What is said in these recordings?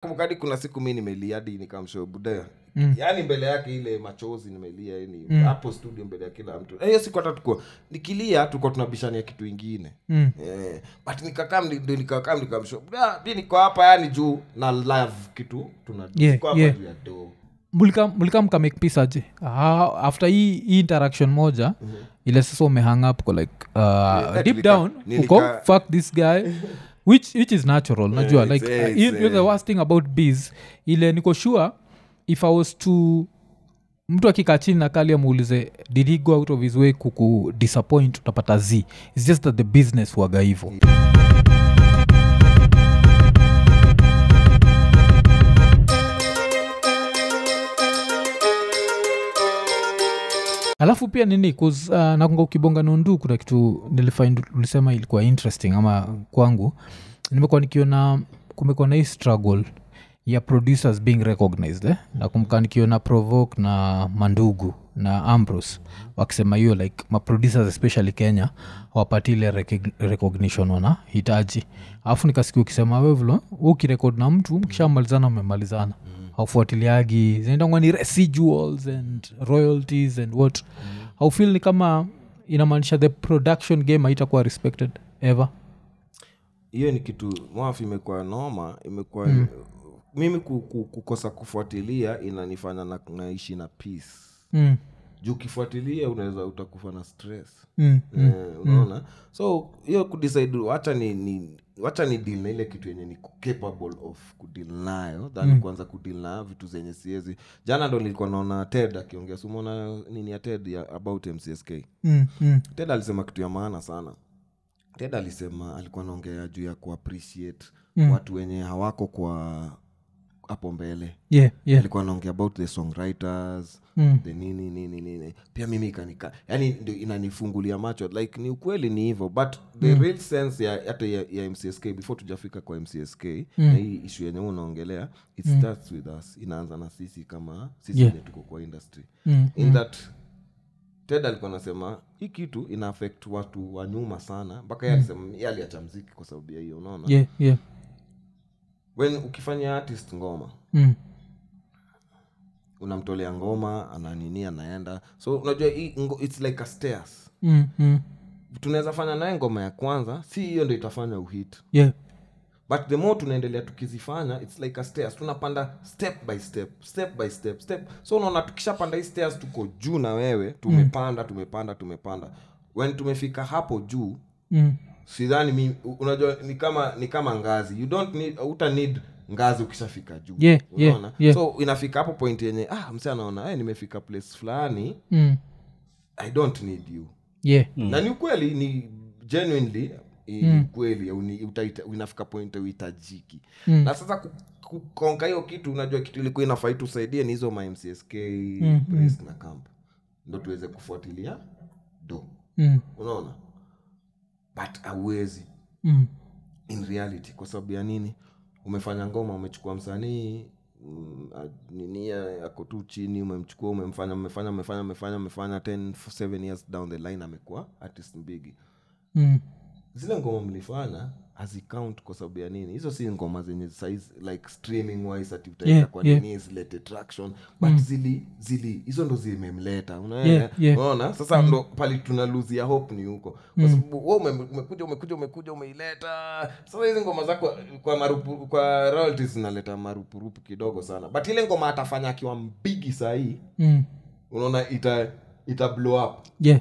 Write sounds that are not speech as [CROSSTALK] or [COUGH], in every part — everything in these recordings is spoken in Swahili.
kumkadi kuna siku mi nimelia hadi nikamshow mm. yaani mbele yake ile machozi nimelia yani hapo studio mbele ya kila mtu. Eh, hiyo siku hata tuko nikilia tuko tunabishania kitu ingine. Mm. eh, but nikakam ndo nikakam nikamshow buda mi niko hapa yani juu na love kitu tuna Yeah, yeah. juu ya do mulika mulika mkamake peace aje? Ah, after hii, hii interaction moja ile sasa umehang up ko like uh, deep down uko fuck this guy [LAUGHS] which, which is natural. Najua it's- like uh, you- the worst thing about bees ile niko sure if i was to mtu akikaa chini na kali amuulize did he go out of his way kuku disappoint? Utapata z. Its just that the business waga hivo alafu pia nini uh, nakunga ukibonga nondu kuna kitu nilifind ulisema ilikuwa interesting ama kwangu nimekuwa nikiona kumekuwa na hii struggle ya producers being recognized eh? nakumbuka nikiona provoke na mandugu na ambros wakisema hiyo like maproducers especially kenya wapati ile recog- recognition wanahitaji alafu nikasikia ukisema wevlo ukirekod na mtu mkishamalizana mmemalizana haufuatiliagi zinaitangwa ni residuals and royalties and what. Haufil ni kama inamaanisha the production game haitakuwa respected ever? Hiyo ni kitu mwafu imekuwa noma imekuwa mm. mimi ku- ku- kukosa kufuatilia inanifanya na, naishi na peace. Mm. juu ukifuatilia unaweza utakufa na stress. Mm. Eh, unaona? So hiyo kudecide wacha ni, ni wacha ni deal na ile kitu yenye ni capable of kudeal nayo than mm. kuanza kudeal na vitu zenye siezi jana ndo nilikuwa naona ted akiongea sumona nini ya ted ya about mcsk Mm. Mm. ted alisema kitu ya maana sana ted alisema alikuwa naongea juu ya kuappreciate mm. watu wenye hawako kwa hapo mbele. Yeah yeah. Alikuwa anaongea about the songwriters Mm. the nini nini nini. Pia mimi ikanika yani ndio inanifungulia macho. Like ni ukweli ni hivyo but the real sense ya hata ya, ya mcsk before tujafika kwa mcsk na hii ishu yenye unaongelea it starts with us. Inaanza na sisi kama sisi Yeah. tuko kwa industry. Mm. in that ted alikuwa anasema hii kitu ina affect watu wa nyuma sana mpaka mm. alisema aliacha mziki kwa sababu ya hiyo unaona? Yeah yeah when ukifanya artist ngoma mm. unamtolea ngoma ananini anaenda so unajua hii ngo- its like a stairs Mm. Mm. tunaweza fanya naye ngoma ya kwanza si hiyo ndo itafanya uhit yeah but the more tunaendelea tukizifanya its like a stairs tunapanda step by step step by step step so unaona tukishapanda hii stairs tuko juu na wewe tumepanda tumepanda tumepanda when tumefika hapo juu mm. Sidhani mi unajua ni kama ni kama ngazi you don't need uta need ngazi ukishafika juu Yeah, yeah, Unaona? yeah. so inafika hapo point yenye ah mse anaona hey, nimefika place fulani Mm. i don't need you yeah na ni ukweli ni genuinely mm. kweli inafika point uhitajiki Mm. na sasa ku- kukonka hiyo kitu unajua kitu ilikuwa inafai tusaidie ni hizo mamcsk mm, na camp ndo tuweze kufuatilia do mm. unaona but auwezi Mm. in reality kwa sababu ya nini umefanya ngoma umechukua msanii mm, nini ako tu chini umemchukua umemfanya umefanya umefanya umefanya umefanya 10 7 years down the line amekuwa artist mbigi Mm. zile ngoma mlifanya hazicount kwa sababu ya nini? Hizo si ngoma zenye size like streaming wise ati utaenda Yeah, kwa yeah. nini zilete traction but zili zili hizo ndo zimemleta unaona? Yeah, yeah. unaona? Sasa ndo pali tuna lose ya hope ni huko. Kwa sababu wewe ume- umekuja umekuja umekuja umeileta. Sasa hizi ngoma zako kwa marupu, kwa royalties zinaleta marupurupu kidogo sana. But ile ngoma atafanya akiwa mbigi sahii Mm. unaona ita ita blow up. Yeah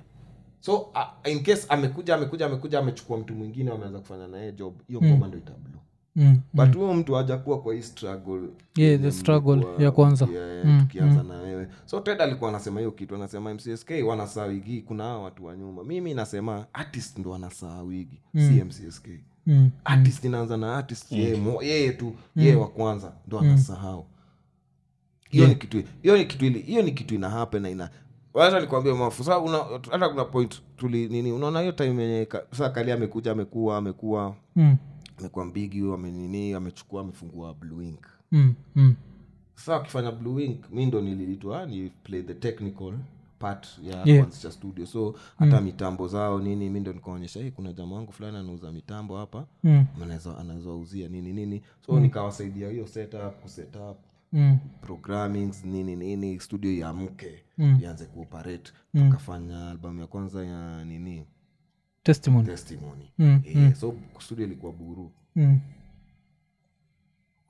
so uh, in case amekuja amekuja amekuja amechukua mtu mwingine wameanza kufanya naye job hiyo ngoma ndo itablo mm. but huyo mtu hajakuwa kwa hii struggle Yeah, the struggle kwa, ya kwanza. yeah, Mm, tukianza na wewe. So ted alikuwa anasema hiyo kitu anasema mcsk wanasaa wigi kuna hawa watu wa nyuma. Mimi nasema artist ndo anasaa wigi si mcsk Mm. artist inaanza na artist yeye ye, yeye tu yeye wa kwanza ndo anasahau. Hiyo ni kitu hiyo ni kitu hiyo ni kitu ina happen na ina wacha nikwambia mafu hata kuna point tuli nini unaona hiyo time yenye saa kali amekuja amekuwa amekuwa Mm. amekuwa mbigi huyo amenini amechukua amefungua blue ink Mm. Mm. saa wakifanya blue ink mi ndo niliitwa ni play the technical part ya Yeah. studio so hata mitambo zao nini mi ndo nikaonyesha hey, kuna jamaa wangu fulani anauza mitambo hapa Mm. anaweza uzia nini nini so nikawasaidia hiyo setup kusetup Mm. programmings nini nini studio iamke Mm. ianze kuoperate tukafanya albamu ya kwanza ya nini testimony testimony Mm, Eh, so studio ilikuwa buru mm.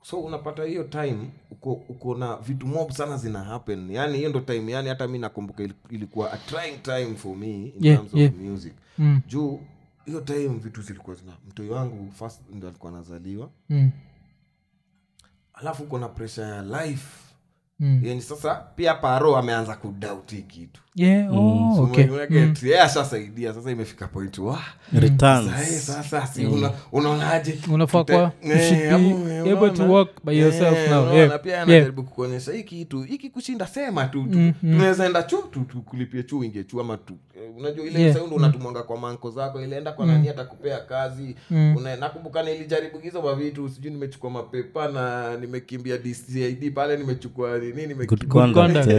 so unapata hiyo time uko, uko na vitu mob sana zina happen yani hiyo ndo time yani hata mi nakumbuka ilikuwa a trying time for me in Yeah, terms of yeah. music Mm. juu hiyo time vitu zilikuwa zina mtoi wangu first ndo alikuwa anazaliwa Mm. Alafu kuna na pressure ya life Mm. yani sasa pia paro ameanza kudauti kitu Yeah, oh, So okay. ashasaidia sasa imefika point unaonaje? Eh, be eh, able to unaona? work by yourself Eh, Yeah, pia anajaribu kukuonyesha hii kitu hiki kushinda sema tu tu- tunaweza enda chu tu- chu ingie chu ama tu. Unajua ile Yeah. yeah. saundi unatumwanga kwa manko zako ilienda kwa nani atakupea kazi. Una- nakumbuka nilijaribu hizo mavitu sijui nimechukua mapepa na nimekimbia dcid pale nimechukua nini good nimekimbia conduct conduct.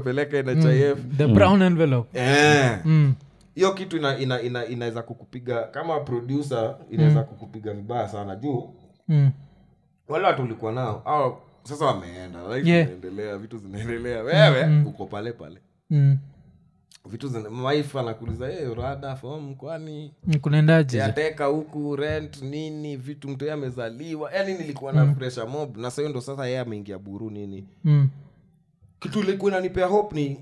[LAUGHS] eh. umepeleka nhif the brown envelope. Eh. Mm. hiyo kitu ina, ina, ina, inaweza kukupiga kama producer inaweza kukupiga vibaya sana juu. Mm. wale watu ulikuwa nao au sasa wameenda Yeah. vitu zinaendelea. Wewe uko pale pale. Mm. vitu wife anakuuliza hey, rada fom kwani? Mm, kunaendaje yateka huku rent nini vitu mtu ye amezaliwa. Yani nilikuwa na pressure mob na sahiyo ndo sasa yeye ameingia buru nini. Mm. Kitu ilikuwa inanipea hope ni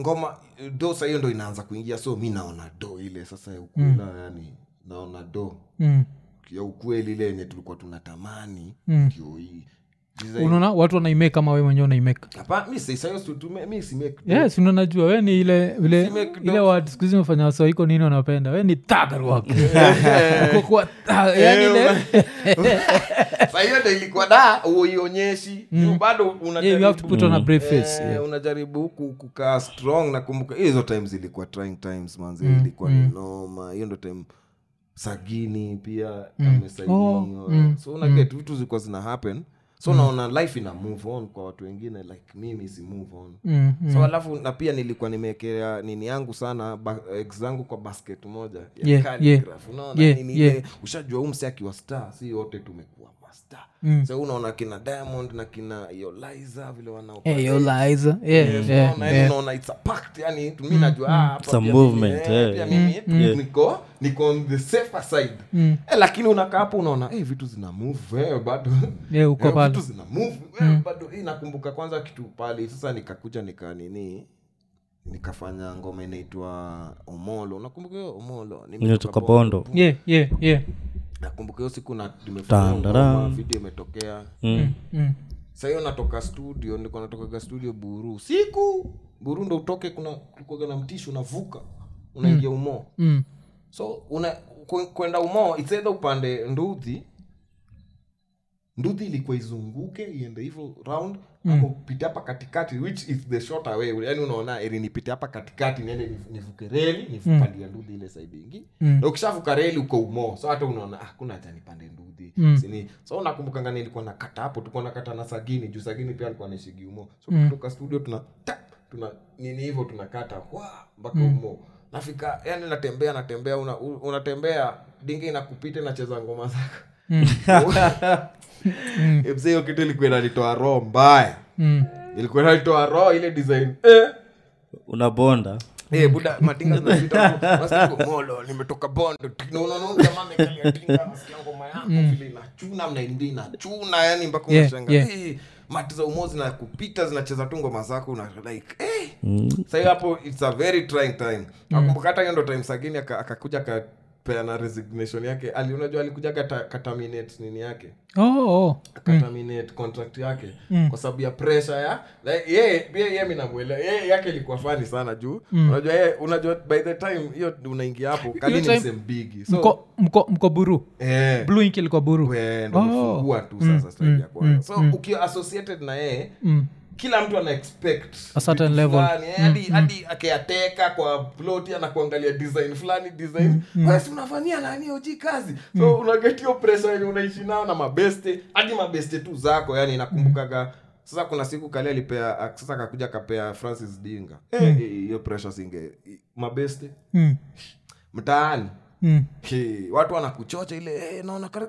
ngoma do sahiyo ndo inaanza kuingia so mi naona do ile sasa ya ukula yani naona do Mm. ya ukweli ile yenye tulikuwa tunatamani Mm. ndio hii unaona watu wanaimake kama we mwenyewe unaimake? Hapa, mi si- sayo si- tume- mi si make. Do. yes ndo najua we ni ile ile umefanya waswaiko nini wanapenda? We ni tagarwak Uko [LAUGHS] kwa ta- yani ile [LAUGHS] Sa hiyo ndo ilikuwa da uionyeshi. Juu bado yeah, you have to unajaribu put on a brave face Eh, yeah. unajaribu huku kukaa strong nakumbuka hizo time ilikuwa trying times manzi ilikuwa ni noma. Hiyo ndo time sagini pia amesainiwa. So unaget vitu zilikuwa zina happen so naona life ina move on kwa watu wengine like mimi si move on. Mm, so alafu na pia nilikuwa nimewekea nini yangu sana ba, ex zangu kwa basket moja ya Yeah, calligraph, unaona Yeah, nini yeah. ushajua umse akiwa star si wote tumekuwa masta Mm. so unaona kina diamond na kina yoliza vile wanao Hey, yo, Liza. Yeah, Yes, yeah, unaona, yani yeah. unaona it's a pact yani mi najua ah, hapa Some pia movement, mimi, eh, eh. pia mimi tu- Yeah. niko niko on the safer side Mm. eh, lakini unakaa hapo unaona hey, vitu zina move eh, bado Yeah, uko Eh, vitu zina move eh, bado eh, nakumbuka kwanza kitu pale sasa nikakuja nika nini nikafanya ngoma inaitwa omolo unakumbuka hiyo omolo Nimetoka Bondo. Yeah, yeah, yeah. Nakumbuka hiyo siku na ngoma video imetokea Mm. Mm. sa hiyo natoka studio niko natokaga studio buru siku buru ndo utoke kuna kulikuwaga na mtishi unavuka unaingia umoo Mm. so una kwe- kwenda umoo itsedha upande nduthi nduthi ilikuwa izunguke iende hivyo round mm. upite hapa katikati which is the short away yani unaona eri nipite hapa katikati niende nivuke reli nipandia nduthi ile saidi ingi. Mm. na ukishavuka reli uko umo. So hata unaona ah, kuna haja nipande nduthi. Mm. sini so nakumbukanga nilikuwa nakata hapo? Tulikuwa nakata na sagini juu sagini pia alikuwa naishigi umo. So kutoka studio tuna tap, tuna nini hivyo tunakata wa mpaka umo. Nafika yani natembea natembea una, una dingi inakupita inacheza ngoma zako [LAUGHS] mzee hiyo kitu ilikuwa inanitoa roho mbaya Mm. ilikuwa inanitoa roho ile design eh, unabonda Eh, buda madinga [LAUGHS] zinapita huko. Nasikia huko, molo nimetoka bondo Na unaona jamaa amekalia dinga nasikia ngoma yako vile inachuna mnaingia inachuna yani mpaka Yeah, unashanga yeah. eh, mati za umo zinakupita zinacheza tu ngoma zako eh. Mm. Hapo it's a very trying time nakumbuka hata hiyo ndo time sagini aka- akapeana resignation yake. Ali unajua alikuja kata, kataminate nini yake? Oh, oh. akaterminate contract yake. Kwa sababu ya pressure ya like, pia ye minamwelewa yeye yake ilikuwa fani sana juu. Unajua ye unajua by the time hiyo unaingia hapo kali ni so mko, mko, mko buru. Eh. Blue ilikuwa buru. Ndo Oh. mfungua tu sasa stage ya kwanza. So ukiwa associated na yeye Mm. Kila mtu ana expect A certain level. fulani, eh, hadi hadi akiateka kwa ploti anakuangalia design fulani design. Basi unafanyia nani oji kazi? So unaget hiyo pressure yenye unaishi nao na mabeste hadi mabeste tu zako yani nakumbukaga sasa kuna siku kali alipea sasa akakuja akapea francis dinga. Hiyo hey, mm. pressure singe mabeste. Mm. mtaani Mm. He, watu wanakuchocha ile hey, naona Kale-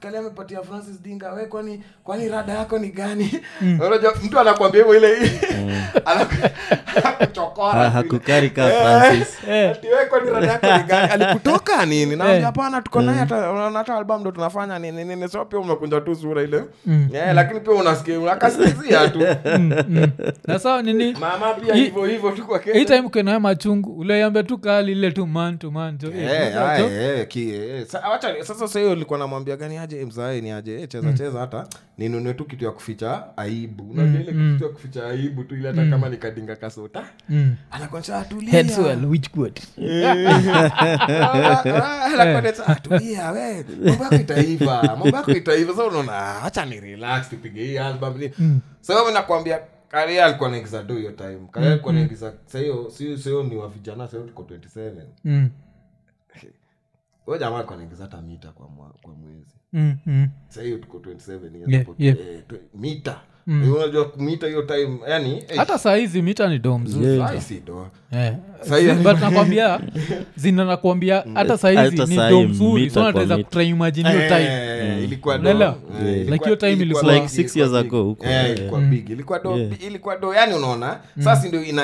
kali amepatia francis dinga we kwani kwani rada yako ni gani? Unajua mtu anakwambia hivyo ile [LAUGHS] ka francis. Eh. Ati we kwani rada yako ni gani? Alikutoka nini? Eh. hapana tuko naye hata album ndo tunafanya nini nini. So pia umekunja tu sura ile. Mm. yeah, lakini pia unasikia tu. [LAUGHS] Na sawa nini? Mama pia hivyo hivyo tu kwa hii time kenae machungu uleiambia tu kali ile tu man to man to Eh, aye, eh, ki- eh. Sa- wacha- sasa sahiyo ilikuwa namwambia gani aje mzae ni aje eh, cheza cheza hata ninunue tu kitu ya kuficha aibu. Unajua ile kitu ya kuficha aibu tu ile hata kama nikadinga kasota Mm. anakwambia atulia Headswell, which good? [LAUGHS] [LAUGHS] tulia we mambo yako itaiva mambo yako itaiva. Sa unaona "Ah, ni relax tupige hii album. Ni sababu nakwambia karia alikuwa naingiza do hiyo time. Karia alikuwa naingiza sahiyo sahiyo ni wa vijana sahiyo tuko 27 Mm. Huyo jamaa alikuwa hata mita kwa, mwa, kwa mwezi. Mm, mm. sahiyo tuko 27 years Yeah, yeah. eh, tw- mita. Unajua mita hiyo time yani eh, hata saa hizi mita ni do mzuri. Sahi si do Eh. Sahi but nakwambia [LAUGHS] zina nakwambia hata sahizi ni dom do mzuri. mita so kwa nataweza mita. kutraimagine hiyo time. Eh, ilikuwa do Unaelewa? eh, Yeah. ilikuwa- Like hiyo time ilikuwa- Like six years ago huko. Eh, ilikuwa big. Ilikuwa do ilikuwa do yani unaona sasa ndio ina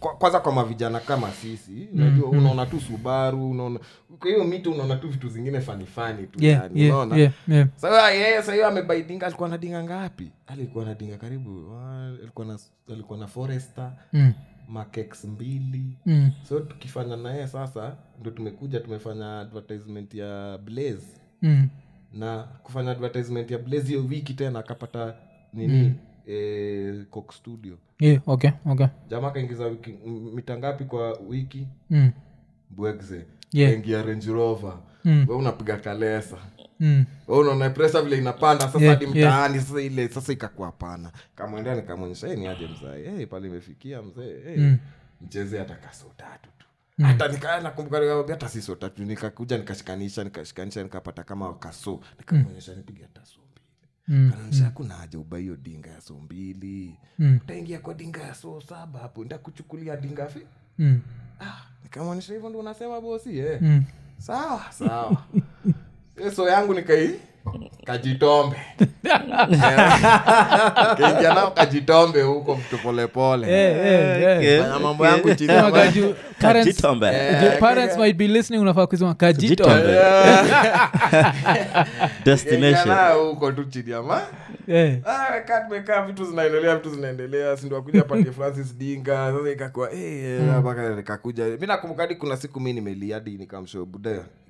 kwanza kwa mavijana kama sisi unajua unaona tu subaru unaona kwa hiyo mita unaona tu vitu zingine fanifani tu yeah, yani yeah, unaona? yeah, yeah. sasa yeye sasa amebaidinga alikuwa na dinga ngapi? Alikuwa na dinga karibu ah, alikuwa na alikuwa na forester Mm, makex mbili. Mm, so tukifanya naye sasa ndo tumekuja tumefanya advertisement ya blaze. Mm. na kufanya advertisement ya blaze hiyo wiki tena akapata nini? Eh, coke studio. Yeah, okay, okay. jamaa kaingiza wiki mita ngapi kwa wiki? Mm, bwegze Yeah. range rover Mm. we unapiga kalesa mm. Unaona presa vile inapanda sasa Yeah, yeah. mtaani sasa ile sasa ikakuwa pana kamwendea nikamwonyesha "Eh, ni aje mzae hey, pale imefikia mzee hey, Mm. mcheze hata kaso tatu tu hata nikaa nakumbuka hata tatu nikakuja nikashikanisha nikashikanisha nikapata kama kaso nikamwonyesha nipige hata so mbili Mm. kananisha kuna haja uba hiyo dinga ya so mbili Mm. utaingia kwa dinga ya so saba hapo ndakuchukulia dinga fi Mm. ah, nikamwonyesha hivyo ndo unasema bosi eh. Mm. sawa sawa [LAUGHS] so yangu nikai kajitombe. [LAUGHS] Kaingia nao kajitombe huko mtu polepole. Eh, eh, eh. Fanya mambo yangu chini ya Sema maji. kaju- parents- Kajitombe. Parents might be listening unafaa kusema Kajitombe. [LAUGHS] Destination. Huko tu chini. Ah, vitu zinaendelea vitu zinaendelea. Sindo akuja patie francis dinga? Sasa ikakuwa eh, mpaka nikakuja mi nakumbukadi kuna siku mi nimeliadi hadi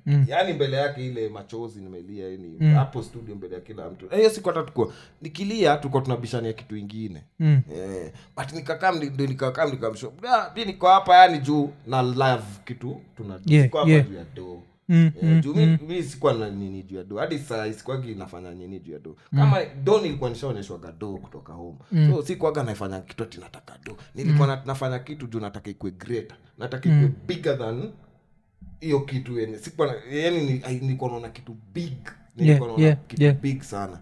buda yaani mbele yake ile machozi nimelia yani hapo studio mbele ya kila mtu. Eh, hiyo siku hata tuko nikilia tuko tunabishania kitu ingine. Mm. Eh, but nikakam ndo nikakam nikamshow buda niko hapa yani juu na love kitu tuna Yeah, yeah. juu ya doo Mm, Eh, juu mi, mi sikuwa na nini juu ya do hadi saa sikuagi nafanya nini juu ya do kama do nilikuwa nishaonyeshwaga do kutoka home. So sikuaga naifanya kitu ati nataka do nilikuwa mm. nafanya kitu juu nataka ikue greater. Nataka ikue bigger than hiyo kitu yenye yani nilikuwa naona kitu big. Nilikuwa naona yeah, kitu yeah. big sana.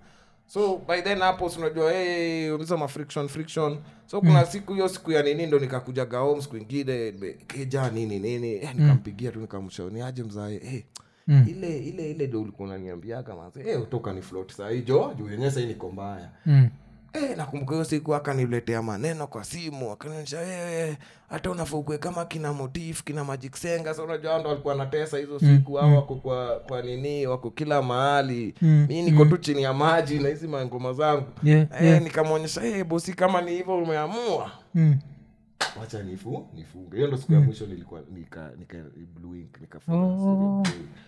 So by then hapo si unajua hey, friction friction. So kuna siku hiyo siku ya nini ndo nikakuja gaom siku ingine keja nini nini? Eh, nikampigia tu nikamshauri aje mzae? Hey, Mm. ile ile ile ndo ulikuwa unaniambiaga manze. Hey, toka ni flot sahii jo juu yenyewe sahii niko mbaya. Mm. Eh, nakumbuka hiyo siku akaniletea maneno kwa simu akanionyesha wewe hata unafukue kama kina motif kina magic senga sa unajua ndo walikuwa natesa hizo siku au wako kwa, kwa nini wako kila mahali. Mm, mi niko tu chini ya maji na hizi mangoma zangu. Yeah, eh, yeah. nikamwonyesha hey, bosi kama ni hivyo umeamua. Mm. wacha nifu nifunge. Hiyo ndo siku ya mwisho nilikuwa nika nika blue ink nikafunga Oh.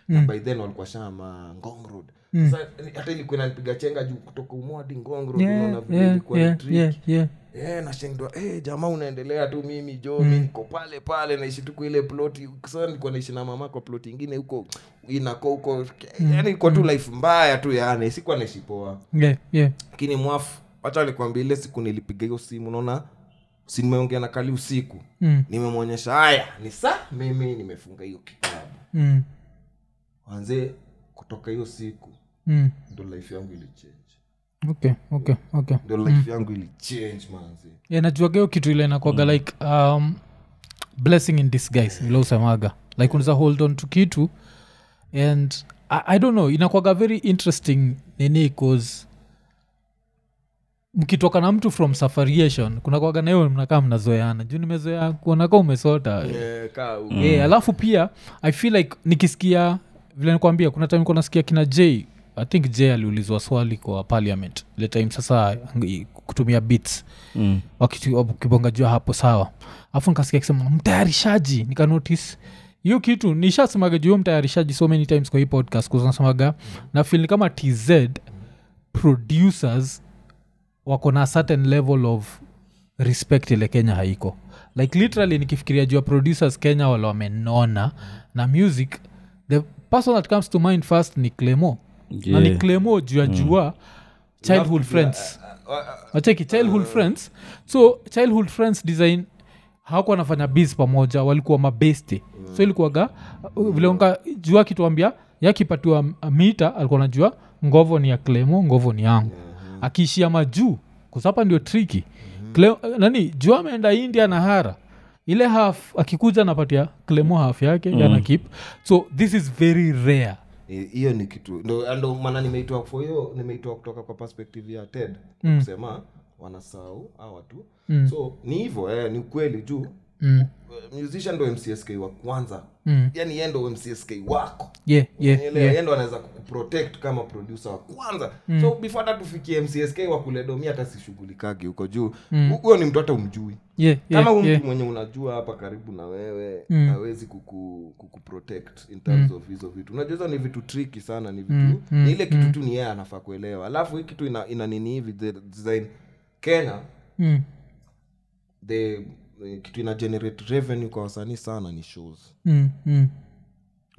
na by then walikuwa shama ngong road sasa hata ilikuwa inanipiga chenga juu kutoka umwadi ngongro Yeah, unaona vile yeah, ilikuwa ni yeah, yeah, yeah. Eh, nashindwa. Eh, jamaa unaendelea tu mimi jo mi niko pale pale naishi tu kuile ploti sasa nilikuwa naishi na mama kwa ploti ingine huko inako huko. Yani ilikuwa tu life mbaya tu yani sikuwa naishi poa. Yeah, yeah. lakini mwafu wacha alikwambia ile siku nilipiga hiyo simu naona si nimeongea na kali usiku. Mm. nimemwonyesha haya ni saa mimi nimefunga hiyo kitabu. Mm. wanzee kutoka hiyo siku Mm. ndo life yangu ilichange. Okay okay okay. Ndo life yangu ilichange manzi yeah, najuageo kitu ile nakwaga mm. like um, blessing in disguise vile usemaga. Like unaza hold on to kitu and I, i don't know inakwaga very interesting nini cause mkitoka na mtu from safariation kuna kwaga nahiyo mnakaa mnazoeana. Juu nimezoea kuonaka umesota. Yeah, mm. yeah, alafu pia i feel like nikisikia vile nikwambia kuna time nasikia kina j i think j aliulizwa swali kwa parliament. The time sasa kutumia bits Mm. wakibonga jua hapo sawa. Afu nikasikia kisema mtayarishaji? Nikanotice hiyo kitu nishasemaga juu mtayarishaji so many times kwa hii podcast. Kuznasemaga na fil kama tz producers wako na certain level of respect ile kenya haiko. Like literally nikifikiria juu ya producers kenya wala wamenona na music the person that comes to mind first ni clemo na ni Yeah. clemo juu ya jua childhood Alafu friends. ah, ah, ah, wacheki childhood friends. So childhood friends design hawakuwa wanafanya bis pamoja walikuwa mabeste so ilikuwaga vile unga jua kituambia yakipatiwa mita alikuwa najua ngovo ni ya clemo ngovo ni yangu. Akiishia majuu kusapa ndio triki Cle- nani jua ameenda india na hara. Ile half akikuja anapatia clemo half yake mm. yana keep. So this is very rare hiyo ni kitu ndo ndo maana nimeitoa for hiyo nimeitoa kutoka kwa perspective ya ted Mm. kusema wanasahau hawa tu Mm. so ni hivyo eh, ni ukweli juu mm. eh, musician ndo mcsk wa kwanza. Mm. yani ye ndo mcsk wako. Yeah, yeah, yeah. Yeye ndo anaweza kuprotect kama producer wa kwanza. So before hata tufikie mcsk wa kuledomi hata sishughulikagi huko juu. Huyo ni mtu hata umjui Yeah, kama yeah, huyu yeah. mtu mwenye unajua hapa karibu na wewe Mm. hawezi kuku, kukuprotect in terms of hizo vitu. Unajua hizo ni vitu triki sana ni vitu Mm, mm, ni ile kitu tu ni yeye anafaa kuelewa. Alafu hii kitu ina, ina nini hivi design. Kenya Mm. the kitu ina generate revenue kwa wasanii sana ni shows Mm. Mm.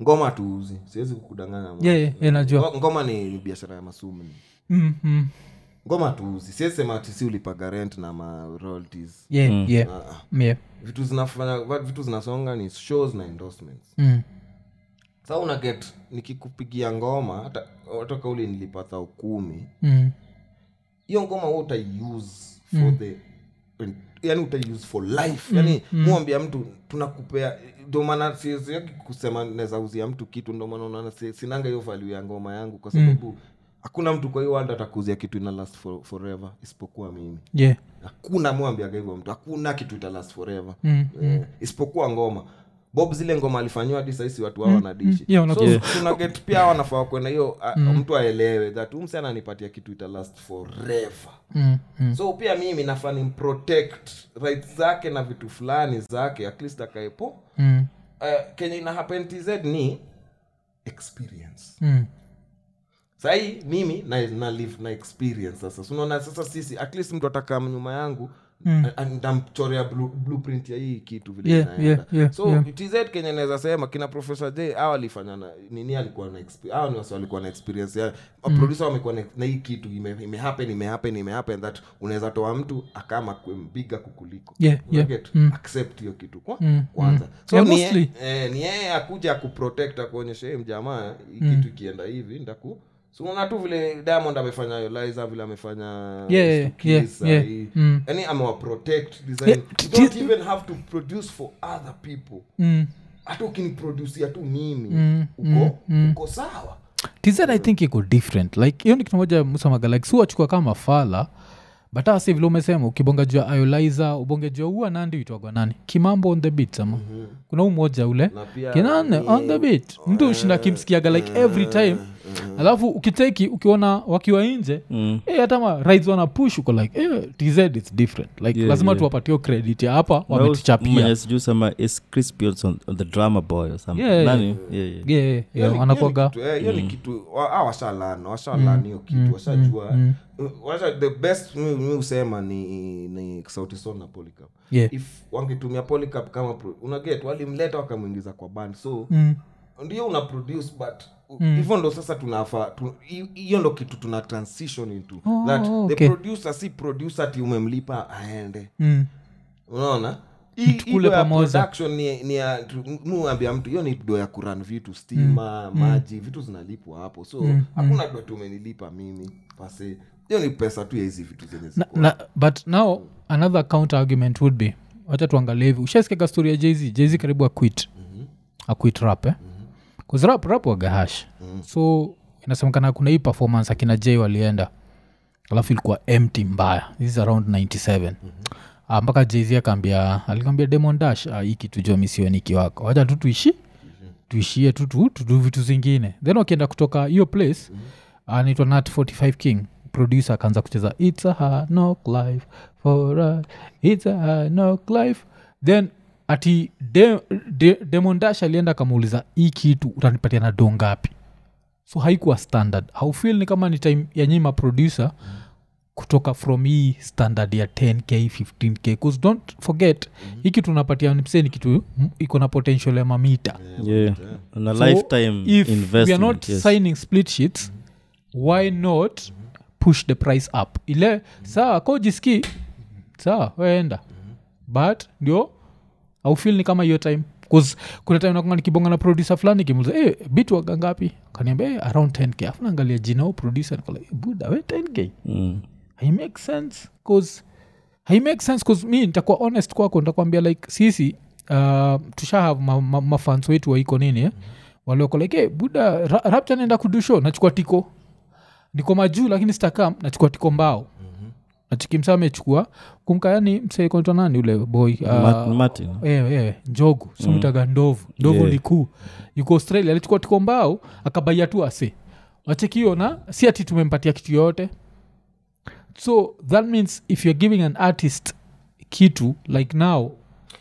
ngoma tuuzi siwezi kukudanganya. Yeah, yeah, yeah, najua ngoma ni, ni biashara ya masumu mm. Mm. ngoma tuuzi siwezi sema ati si ulipaga rent na ma royalties yeah, yeah. Ah, ah. yeah. vitu zinafanya vitu zinasonga ni shows na endorsements Mm. sa una get nikikupigia ngoma hata hata kauli nilipata ukumi Mm. hiyo ngoma hu utaiuse for the yani utaiuse for life. Yani muambia mtu tunakupea ndio maana kusema naweza uzia mtu kitu ndio maana unaona sinanga hiyo value ya ngoma yangu kwa sababu hakuna mtu kwa hiyo world atakuzia kitu ina last for, forever isipokuwa mimi. Yeah. hakuna mwambiaga hivyo mtu hakuna kitu ita last forever. Mm. Eh, isipokuwa ngoma bob zile ngoma alifanyiwa hadi saisi watu hao wanadishi Yeah, wana- so Yeah. tuna get pia wanafaa kwenda hiyo a- mtu aelewe that umse ananipatia kitu ita last forever Mm. Mm. so pia mimi nafaa ni protect rights zake na vitu fulani zake at least akaepo Mm. uh, kenye ina happen tz ni experience Mm. sahii mimi na, na live na experience sasa unaona sasa sisi at least mtu atakaa nyuma yangu Mm. a- a- blueprint ya hii kitu vile Yeah, inaenda. yeah, yeah, so yeah. tz kenye naweza sema kina profesa j aw alifanya na nini alikuwa na hao ni wasi walikuwa na experience ya mm. wamekuwa na, na hii kitu ime, imehappen imehappen imehappen that unaweza toa mtu akama mbiga kukuliko Yeah, yeah. Mm. accept hiyo kitu kwa Mm, kwanza so Yeah, ni, mostly. eh, yeye akuja akuprotect akuonyesha mjamaa hii kitu ikienda hivi ndaku sunaona tu vile diamond amefanya liza vile amefanya Yeah, yeah, yeah, yeah. Mm. yani amewaprotect design. Yeah, you don't even have to produce for other people. Mm. hata ukiniproducia tu mimi Mm, uko uko sawa. Tz i think iko different. Like hiyo ni kitu moja musamaga like si wachukua kama mafala but asi vile umesema ukibonga jua ioliza ubonge jua ua nandi uitwagwa nani? Kimambo on the beat ama? Kuna umoja ule. Kinane on the beat. Mtu ushinda kimsikiaga like every time alafu ukiteki ukiona wakiwa nje Mm. hey, hata ma wanapush wana uko like hey, tz its different like Yeah, lazima yeah. tuwapatie credit ya hapa Na wametuchapia mwenye sijui is crispy on, on the drama boy or something Yeah, yeah. Nani? Yeah, yeah. yeah, yeah, Hiyo yeah, ni- wanakwaga hiyo ni kitu, eh, hiyo ni kitu wa- washalana washalana hiyo kitu washajua washa the best mi mi husema ni ni sauti sol na polycap yeah. if wangetumia polycap kama unaget walimleta wakamwingiza kwa band so mm. Ndio una produce but hivyo ndo sasa tunafaa hiyo ndo kitu tuna transition into Oh, that okay. the producer si producer ti umemlipa aende. Mm. unaona? Hii- Mtukule hiyo ya pamoja. production ni, ni ya tu- muambia mtu hiyo ni do ya kuran vitu stima maji vitu zinalipwa hapo. So hakuna do tumenilipa mimi pase hiyo ni pesa tu ya hizi vitu zenye na, na, but now another counter argument would be wacha tuangalie hivi. Ushaskika stori ya jz jz karibu aquit mm-hmm. aquit rap eh? mm-hmm. Rap rap wagahash mm-hmm. so inasemekana kuna hii performance akina j walienda. Alafu ilikuwa empty mbaya. This is around 97 mm-hmm. Ah, mpaka jz akaambia alikwambia demon dash ah, hii kitu jo misioniki wako wacha tu tuishi tuishie tu tu tudu vitu zingine. Then wakienda kutoka hiyo place mm-hmm. anaitwa nat 45 king producer akaanza kucheza its a hard knock life for a, its a hard knock life. Then ati de, de, demondash alienda akamuuliza hii kitu utanipatia na do ngapi? So haikuwa standard. Haufil ni kama ni time ya nyima producer mm kutoka from hii standard ya 10k 15k bcause don't forget hii kitu unapatia msee ni kitu iko na potential ya mamita. Yeah. On So, lifetime if we are not yes. signing split sheets why not push the price up? Ile sawa kojiski saa weenda but ndio aufil ni kama hiyo time? Kuna time nakonga nikibonga na producer fulani kimuliza hey, bit waga ngapi kaniambia hey, around 10k afu naangalia jina u producer nikola hey, buda we 10k mm. hai make sense? Cause hai make sense? Cause mi nitakuwa honest kwako nitakwambia like sisi uh, tusha have mafans ma, ma fans wetu waiko nini eh? walioko like hey, buda ra, rapcha naenda kudusho nachukua tiko. Niko majuu lakini sitakam nachukua tiko mbao nachikimsa amechukua. Kumkayani msekonta nani ule boy? Uh, Ma- martin eh, eh, njogu. Sumitaga ndovu. Ndovu Yeah. nikuu yuko australia. Alichukua tiko mbao akabaia tu ase. Wachekiona si ati tumempatia kitu yoyote. So that means if youare giving an artist kitu like now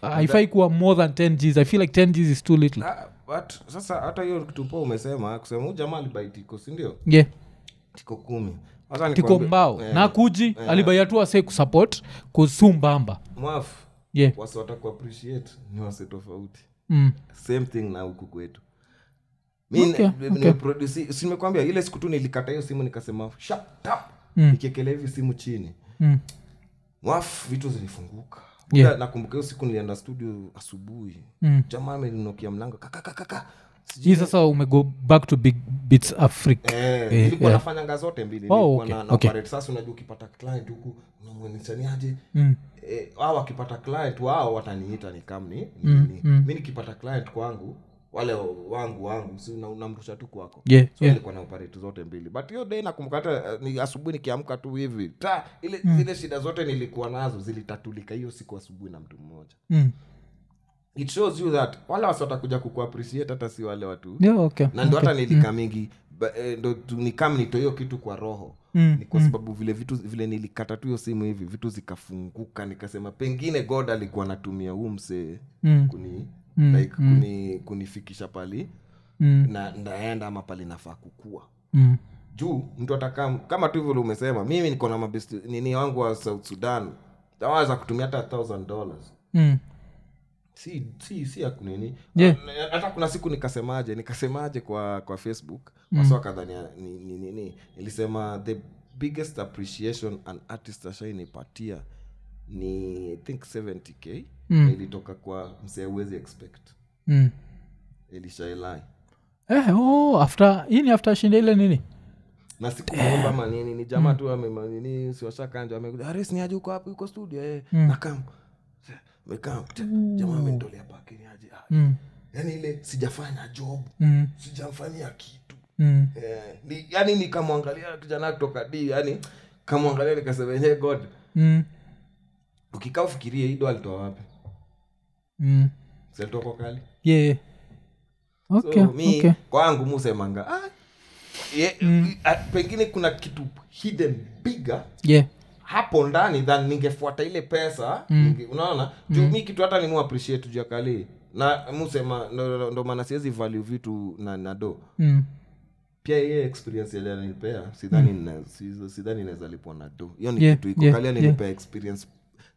haifai kuwa more than 10 gs. I feel like 10 gs is too little. Uh, but sasa hata hiyo kitu po umesema kusema huu jamaa alibaitiko sindio yeah. Tiko kumi tiko mbao yeah. na kuji alibaia tu ase kusupport kusumbamba mwafu yeah wasi watakuappreciate ni wase tofauti mm. same thing na huku kwetu Okay, okay. simekwambia ile siku tu nilikata hiyo simu nikasema shut up Mm. ikiekelea hivi simu chini Mm. mwafu vitu zilifunguka Yeah. Nakumbuka hiyo siku nilienda studio asubuhi Mm. jamaa amelinokia mlango kakakakaka hii sasa umego back to big bits africa Eh, Eh, ilikuwa yeah. nafanyanga zote mbili Oh, okay, na, na okay. operate. sasa unajua ukipata client huku unamwenisaniaje mm. eh, au wakipata client wao wataniita ni kam ni, Mm, ni, mm. mi nikipata client kwangu wale wangu wangu si una- unamrusha tu kwako Yeah, so yeah. na operate zote mbili but hiyo day nakumbuka hata eh, ni asubuhi nikiamka tu hivi ta ile zile shida zote nilikuwa nazo zilitatulika hiyo siku asubuhi na mtu mmoja Mm. It shows you that wale wasi watakuja kukuappreciate hata si wale watu. Yeah okay na ndo hata nilikamingi ba- eh, ndo nikam nito hiyo kitu kwa roho. Mm, ni kwa sababu vile vitu vile nilikata tu hiyo simu hivi vitu zikafunguka. Nikasema pengine god alikuwa anatumia huu msee Mm. kuni Mm, like kuni kunifikisha pali Mm. na ndaenda ama pali nafaa kukua. Mm. juu mtu atakam kama tu vile umesema mimi niko na mabest nini wangu wa south sudan awaweza kutumia hata thousand dollars. Mm. Si si si akunini kunini Yeah. Ah, hata kuna siku nikasemaje nikasemaje kwa kwa facebook mm. wasa wakadhania ni, ni, ni, ni, nilisema the biggest appreciation an artist ashainipatia ni i think 70k Mm. ilitoka kwa msee uwezi expect. Mm. elishailai Eh, oh, after hii ni after shinda ile nini? Na sikuomba manini ni jamaa tu amenini siwashakanja amekuja aris ni aje uko hapo uko studio eh. Nakam mekam jamaa amenitolea pakini aje ah, mm. yani ile sijafanya job Mm. sijamfanyia kitu Mm. yeah. ni, yani nikamwangalia kijana kutoka d yani kamwangalia nikasemenye god Mm. ukikaa ufikirie ido alitoa wapi Mm. salitoa kwa kali yeah okay, so mi okay. kwangu musemanga ah, yeah, mm. pengine kuna kitu hidden bigger yeah hapo ndani than ningefuata ile pesa ninge, unaona? Juu mi kitu hata nimu appreciate juu ya kali. Na musema ndo, ndo, ndo maana siwezi value vitu na, na do. Mm. pia hiye experience ile ananipea sidhani mm. sidhani inaweza lipwa na do. Hiyo ni Yeah, kitu iko yeah, kali alinipea experience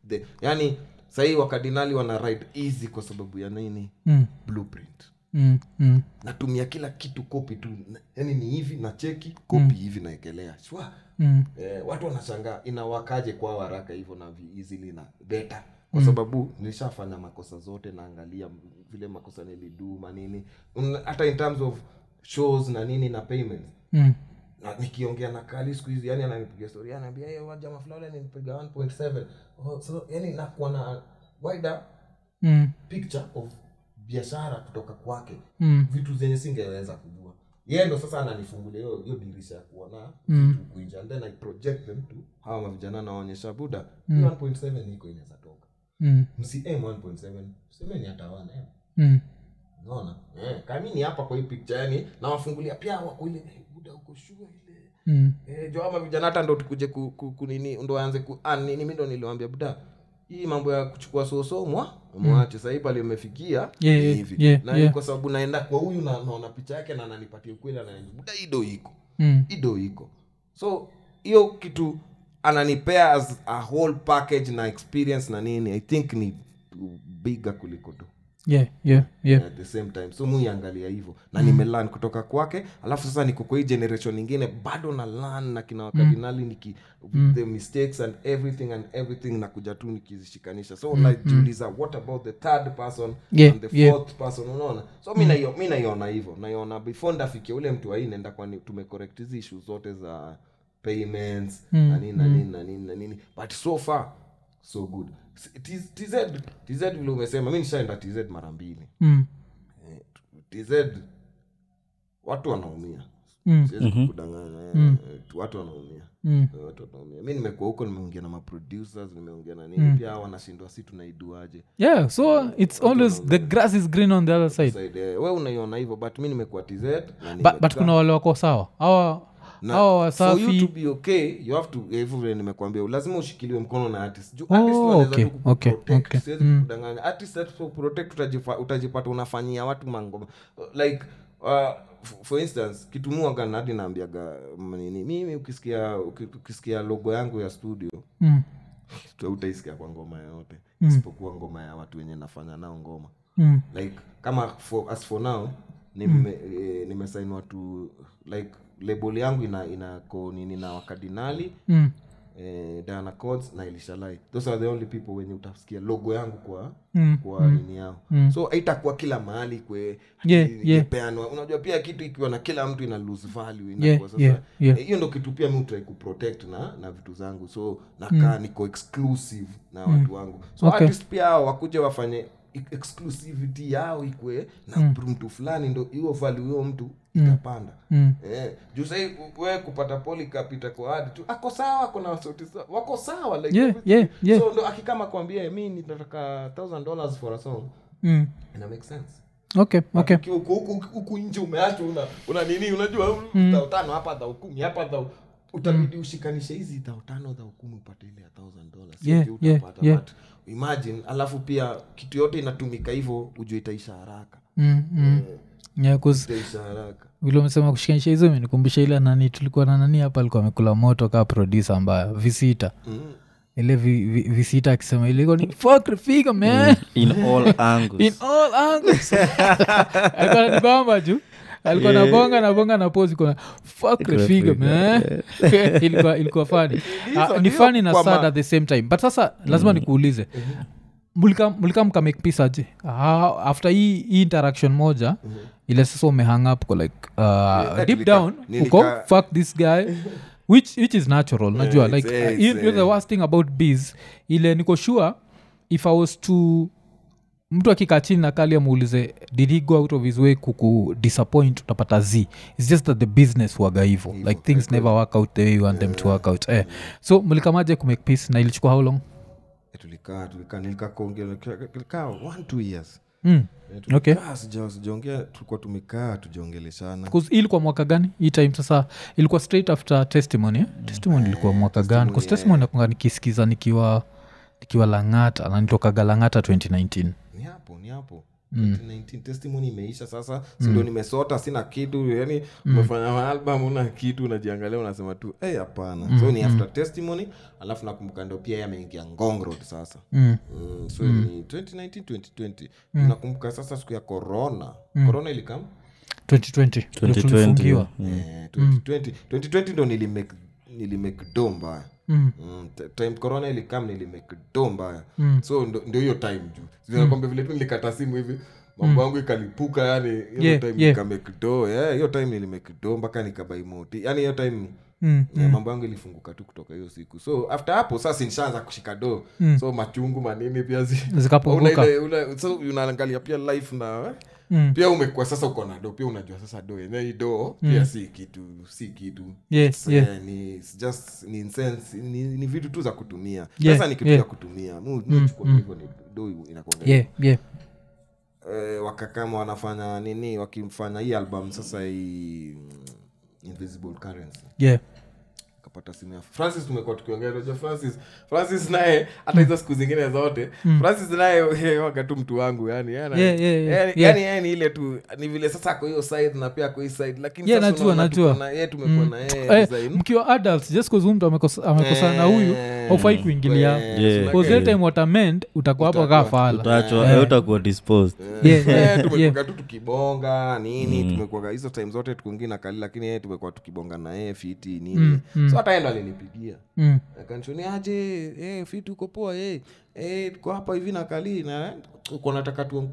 the, yani sahii wakadinali wana ride easy kwa sababu ya nini? Mm. blueprint Mm. Mm. natumia kila kitu kopi tu. Yani ni hivi na cheki kopi hivi naekelea. Swa. Mm. eh, watu wanashangaa inawakaje kwa haraka hivyo na vi- easily na beta kwa sababu nilishafanya makosa zote naangalia vile makosa nilidu manini. Hata in terms of shows na nini na payments. Mm. na nikiongea na kali siku hizi yani ananipiga story anaambia hey, wajama fulani alinipiga 1.7 oh, so yani nakuwa na wider mm, picture of biashara kutoka kwake. Mm, vitu zenye singeweza kujua. Yeye ndo sasa ananifungulia hiyo hiyo dirisha ya kuona Mm. vitu kuinja and then i project them to hawa mavijana naonyesha buda mm. 1.7 iko inaweza toka. Mm, msi m 1.7 semeni hata 1 m mm, unaona? Eh, kamini hapa kwa hii picture yani nawafungulia pia wako ile "Eh, buda uko shua ile? Mm, eh, jo ama vijana hata ndo tukuje ku, ku, ndo aanze ku ah, nini mi ndo niliwambia buda hii mambo ya kuchukua sosomwa mwache sahii pale umefikia Yeah, hivi. yeah, na yeah. kwa sababu naenda kwa huyu na naona picha yake na ananipatia ukweli ananibuda buda ido iko. Mm, ido iko. So hiyo kitu ananipea as a whole package na experience na nini i think ni biga kuliko do yeah, yeah, yeah. at the same time so muiangalia hivyo na mm. nimelan kutoka kwake alafu sasa niko kwa hii generation ingine bado na lan na kina wakardinali niki mm. the mistakes and everything and everything nakuja tu nikizishikanisha so mm. najiuliza what about the third person Yeah, and the yeah. fourth person unaona so mi mm. naiona hivyo naiona before ndafikia ule mtu wahii naenda kwani tumecorrect hizi issue zote za payments Mm, na nini na nini na nini na nini but so far so good. Tz tz vile umesema mi nishaenda tz mara mbili. Mm, Eh, tz watu wanaumia. Mm, siwezi kukudanganya. Eh, watu wanaumia. Mm, Eh, watu wanaumia. Mi nimekuwa huko nimeongea na maproducers nimeongea na nini. Pia hao wanashindwa si tunaiduaje? Yeah so it's always the grass is green on the other side. Side, we unaiona hivyo but mi nimekuwa tz but, but kuna wale wako sawa. Hawa na hawa for you to be okay you have to eh, vile nimekuambia lazima ushikiliwe mkono na artist. Juu Oh, artist ndo anaweza okay, tu okay, kukuprotect. okay. Siwezi kukudanganya. Artist asipo protect utajifa- utajipata unafanyia watu mangoma like uh, for instance kitumuaga nadi naambiaga mm, nini mimi ukisikia ukisikia logo yangu ya studio mm, [LAUGHS] utaisikia kwa ngoma yoyote isipokuwa ngoma ya watu wenye nafanya nao ngoma. Mm, like kama for, as for now nime, eh, nimesain watu like label yangu ina inako nini na wakardinali mm, eh, Diana Codes na Elishalai those are the only people wenye utasikia logo yangu kwa Mm, kwa nini yao. So haitakuwa kila mahali kwe Yeah, yeah. peanwa unajua pia kitu ikiwa na kila mtu ina lose value Yeah, sasa. hiyo yeah, yeah. eh, ndo kitu pia mi utrai kuprotect na na vitu zangu. So nakaa niko exclusive na watu wangu. So Okay. artist pia hao wakuje wafanye e- exclusivity yao ikwe na mtu fulani ndo hiyo value huyo mtu itapanda mm. Eh, juu sahii we kupata itakuwa hadi tu ako sawa ako na sauti sawa wako sawa like Yeah, yeah, yeah. so ndo akikama kwambia mi nitataka thousand dollars for a song Mm. ina make sense okay okay huku- nje umeachwa una, una nini unajua dhao tano hapa dhao kumi hapa dhao utabidi ushikanishe hizi dhao tano dhao kumi upate ile ya thousand dollars Yeah, yeah, yeah. but imagine alafu pia kitu yote inatumika hivyo ujue itaisha haraka mm, mm. haraka vile umesema kushikanisha hizo imenikumbusha ile nani tulikuwa na nani hapa alikuwa amekula moto kaa produsa mbaya visita. Mm. ile vi, vi, visita akisema ilikuwa ni fuck the man. in all [LAUGHS] angles. In all angles. [LAUGHS] Alikuwa nanibamba juu. Alikuwa Yeah. nabonga nabonga na pozi kuna fuck the the figure figure, man. [LAUGHS] Ilikuwa ilikuwa fani uh, ni fani na sad ma- at the same time. But sasa lazima nikuulize. Mulika mulika mkamake peace aje? Ah, after hii, hii interaction moja ile sasa umehang up kwa like uh, yeah, deep nilika- uko fuck this guy [LAUGHS] which, which is natural najua it's- like uh, you- the worst thing about bees. Ile niko sure if i was to mtu akikaa chini na kali amuulize did he go out of his way kuku disappoint? Utapata z. Its just that the business waga hivo like things never work out the way you want them to work out eh. so mlikamaje kumake peace na ilichukua how long? Eh, tulikaa tulikaa tulikaa one two years mm. Eh, Okay. sijaongea tulikuwa tumekaa tujaongeleshana ilikuwa mwaka gani? Hii time sasa ilikuwa straight after testimony eh? testimony ilikuwa mwaka gani? bcause testimony nakunga nikisikiza nikiwa nikiwa langata na nitokaga langata 2019 ni hapo ni hapo 2019 testimony imeisha sasa. Sindo nimesota sina kitu yani umefanya album una kitu unajiangalia unasema tu hey, hapana. So ni after testimony alafu nakumbuka ndo pia ameingia ngongrod sasa. Mm. mm, so ni 2019 2020 nakumbuka sasa siku ya corona. Corona ilikam? 2020 2020, tulifungiwa. Eh, 2020 2020 ndo nilimake nilimake do mbaya Mm. Mm, time corona ilikam nilimake do mbaya. So ndo- ndio hiyo time juu. Zinakwambia vile tu nilikata simu hivi mambo yangu ikalipuka yani hiyo Yeah, time yeah. nikamekdo yeah, hiyo time nilimekdo mpaka nikabaimoti yani hiyo time Mm, yeah, mambo yangu ilifunguka tu kutoka hiyo siku. So after hapo sasa nishaanza kushika do Mm. so machungu manini pia so unaangalia pia life na Mm. pia umekuwa sasa uko na do pia unajua sasa do yenyewe hii do pia si kitu si kitu. Yeah, It's, yeah. eh, ni just ni incense, ni, ni vitu tu za kutumia. Yeah, sasa ni kitu yeah. kutumia. Mu- mm, hivyo ni do inakuanga yeah, yeah. E, wakakama wanafanya nini wakimfanya hii album sasa hii mm, invisible currency yeah. Kapata simu ya francis tumekuwa tukiongea unajua francis francis naye hata hizo siku zingine zote francis naye eh, waga tu mtu wangu yani yani Yeah, yeah, yeah, yani- yeah. yani ni ile tu ni vile sasa ako hiyo side na pia ako hii side lakini Yeah, sasa najua, najua. na yeye tumekuwa na yeye Eh, design. mkiwa adults just cause mtu amekosa- amekosana na huyu haufai kuingilia eh, Yeah. Cause ile time watamend utakuwa hapo kaa fala utachwa yeah. utakuwa disposed Yeah, yeah, tumekuwa tu tukibonga nini tumekuaga hizo time zote tukuingia kali lakini yeye tumekuwa tukibonga na yeye fiti nini so hata yeye ndo alinipigia Mm. akanishoni aje eh, fiti uko poa eh, eh, tuko hapa hivi na kalii na uko nataka tu-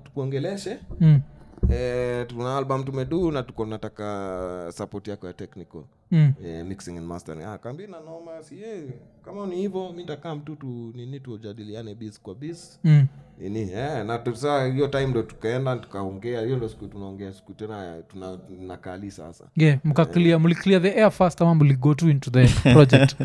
Mm. Eh, tuna album tumedu na tuko nataka support yako ya technical. Mm. eh, mixing and mastering. Ah, kambi na noma si eh, kama ni hivyo mi ntakaa mtu tu nini tujadiliane bis kwa bis Mm. nini eh, na tusaa hiyo time ndo tukaenda tukaongea. Hiyo ndo siku tunaongea siku tena tuna nakali sasa. Yeah mkaclear mliklia the air first ama mligo to into the project [LAUGHS]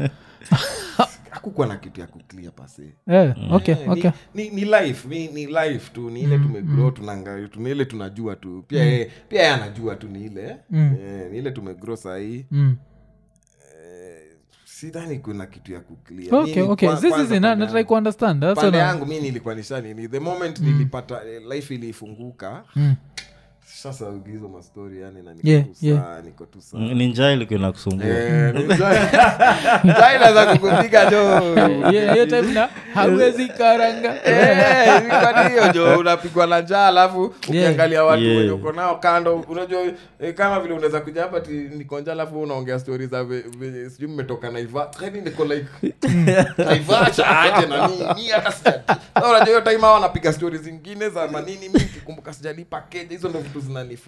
hakukuwa na kitu ya kuclear pase yeah, okay yeah, okay. ni, ni, ni life ni, ni life tu ni ile tumegrow tunanga ni ile tunajua tu. Pia yeye pia ye anajua tu ni ile. Eh, ni ile tumegrow sahii. Mm. eh, sidhani kuna kitu ya kuklianatrai I- mi nilikuwa nishanini the moment nilipata eh, life ilifunguka. Mm. Sasa hizo mastori yani na niko Yeah, tu yeah. niko tu saa. Ni njaa ilikuwa inakusumbua. [LAUGHS] Za kukupiga jo. [LAUGHS] Yeah, hiyo time na hauwezi karanga. Eh, hiyo jo unapigwa na njaa alafu ukiangalia watu Yeah. wenye uko nao kando unajua eh, kama vile unaweza kuja hapa ti niko njaa alafu unaongea stori za sijui mmetoka naiva. Yani niko like [LAUGHS] naivasha aje na nini hata sija unajua hiyo time hao wanapiga stori zingine za manini mi kikumbuka sijalipa keja hizo ndo vitu zinani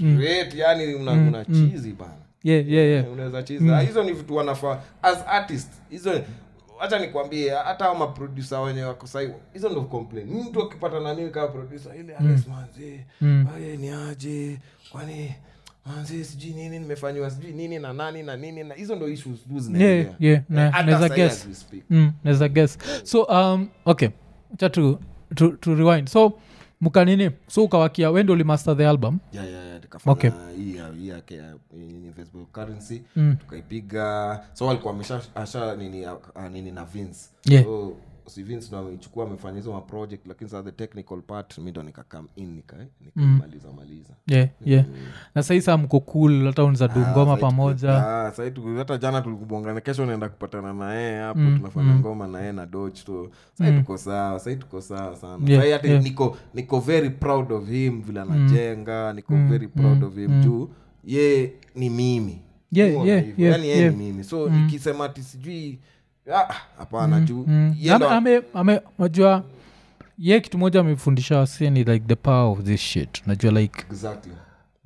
mm, yani una, una chizi bana. Yeah yeah yeah. Unaweza chiza. Hizo ni vitu wanafaa. As artist hizo hacha nikwambie hata hao maprodusa wenye wako sahi hizo ndo complain mtu akipata nanii kama produsa ile ales manzi aye ni aje? Kwani manzi sijui nini nimefanyiwa sijui nini na nani na nini na hizo ndo issues tu zinaendelea. yeah yeah na- Eh, naweza guess. mm, naweza guess. So um, okay. Cha to, to, to rewind. So mkanini so ukawakia wendo ulimaster the album Yeah, yeah, yeah, tukafanya Okay. hii hii yake ya currency Mm. tukaipiga so alikuwa amesha asha nini, ah, nini na vince Yeah. so si vince ndo ameichukua amefanya hizo maproject lakini saa the technical part mi ndo nikakam in nika mm. maliza yeah yeah. Na sahii saa mko cool hata unza du ngoma pamoja. Ah, hata jana tulikubongana kesho naenda kupatana nayee hapo mm. tunafanya ngoma na yeye na doch so sahi tuko sawa sahii tuko sawa sana. Yeah, sahii hata yeah. niko niko very proud of him vile anajenga niko very proud of him juu. Ye ni mimi. Yeah, yeah, yeah, yeah, yeah. ni mimi. So nikisema ati sijui ah, hapana juu Mm. ye najua ye kitu moja amefundisha wasini like the power of this shit. Najua like exactly.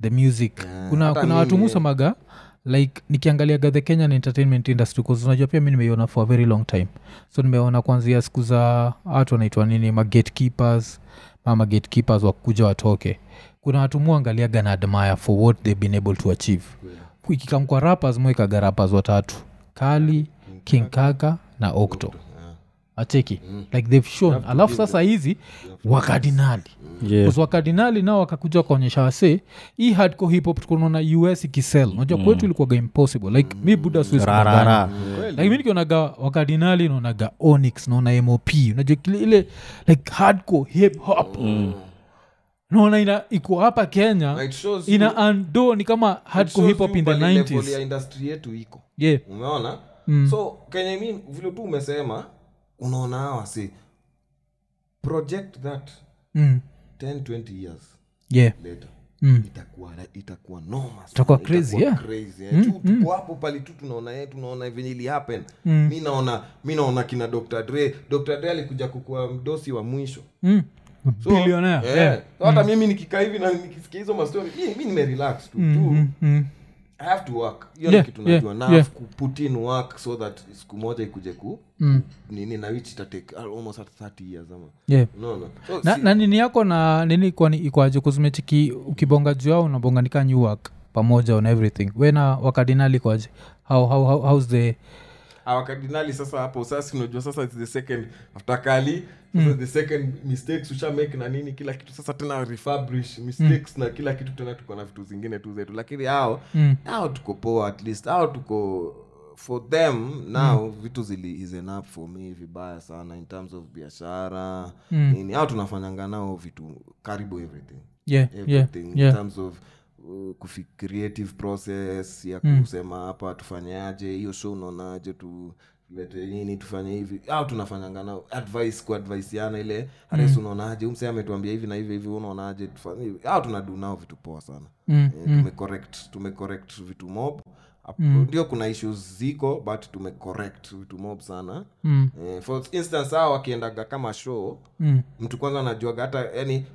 the music. Yeah, kuna, kuna watu musemaga like nikiangaliaga the kenyan entertainment industry unajua pia mi nimeiona for a very long time. So nimeona kwanzia siku za watu wanaitwa nini magatekeepers mama gatekeepers wakuja watoke. Kuna watu muangaliaga na admire for what they've been able to achieve. Ikikamkwa rappers mwekaga rappers watatu. Kali king kaka na okto acheki mm. like they've shown. Alafu sasa hizi wakardinali. yeah. yeah. wakardinali nao wakakuja wakaonyesha wase hii hardcore hip hop tukunaona us ikisel unajua kwetu ilikuwaga impossible. Like mi buda Swiss like mi nikionaga wakardinali naonaga onyx naona mop unajua kile ile like hardcore hip hop. Naona ina iko hapa kenya. Ina ando ni kama hardcore hip hop in the 90s yetu iko. Yeah. Umeona so kenye mi vile tu umesema unaona hawa si project that mm. 10 20 years yeah later Mm. itakuwa itakuwa noma Itakuwa crazy, itakuwa yeah. crazy, eh. Tu- tuko hapo pali tu tunaona ye tunaona venye ili happen mi naona mi naona kina dr dre dr dre alikuja kukua mdosi wa mwisho Mm. So, Billionaire, yeah. yeah. so hata mimi nikikaa hivi na nikisikia hizo mastori mi, mi nimerelax tu Mm, tu mm, mm. I have to work. Hiyo Yeah, ni kitu yeah, na yeah. put in work so that siku moja ikuje ku Mm. nini na which itatake almost at 30 years ama. Yeah. unaona so, na, si- na nini yako na nini kwani ikwaje kuzimechiki ukibonga juu ao unabonga nika new work pamoja on everything. We na wakadinali kwaje how, how, how, how's the awakardinali sasa hapo. Sasa unajua sasa the second. After kali mm. the second mistakes usha make na nini kila kitu. Sasa tena refabrish mistakes na kila kitu tena tuko na vitu zingine tu zetu. Lakini hao mm. hao tuko poa at least. Hao tuko for them now vitu zili is enough for me vibaya sana in terms of biashara Mm. nini. Au tunafanyanga nao vitu karibu everything. Yeah, yeah, everything in yeah. terms of uh, kufi creative process ya Mm. kusema hapa tufanyaje hiyo show unaonaje tulete nini tufanye hivi. Au tunafanyanga nao advice kuadvisiana ile hares unaonaje umse ametuambia hivi na hivi hivi unaonaje tufanye hivi. Au tunadu nao vitu poa sana. Mm, Eh, tumecorrect tumecorrect vitu mob. Ndio mm. kuna issues ziko but tumecorrect vitu mob sana. Mm, eh, for instance hao wakiendaga kama show mm, mtu kwanza anajuaga hata yani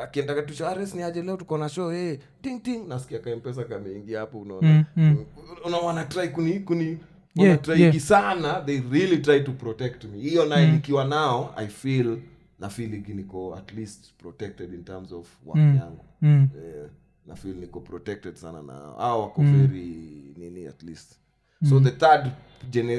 akiendaga tu ni aje leo? Tuko na show. Hey, ting ting. Nasikia kampesa kameingia hapo unaona? Mm, mm. una wanatry kuni kuni Yeah, yeah. sana they really try to protect me. Hiyo naye nikiwa nao i feel na feeling niko at least protected in terms of work yangu. Mm. eh, na feel niko protected sana na hao wako very nini at least so the third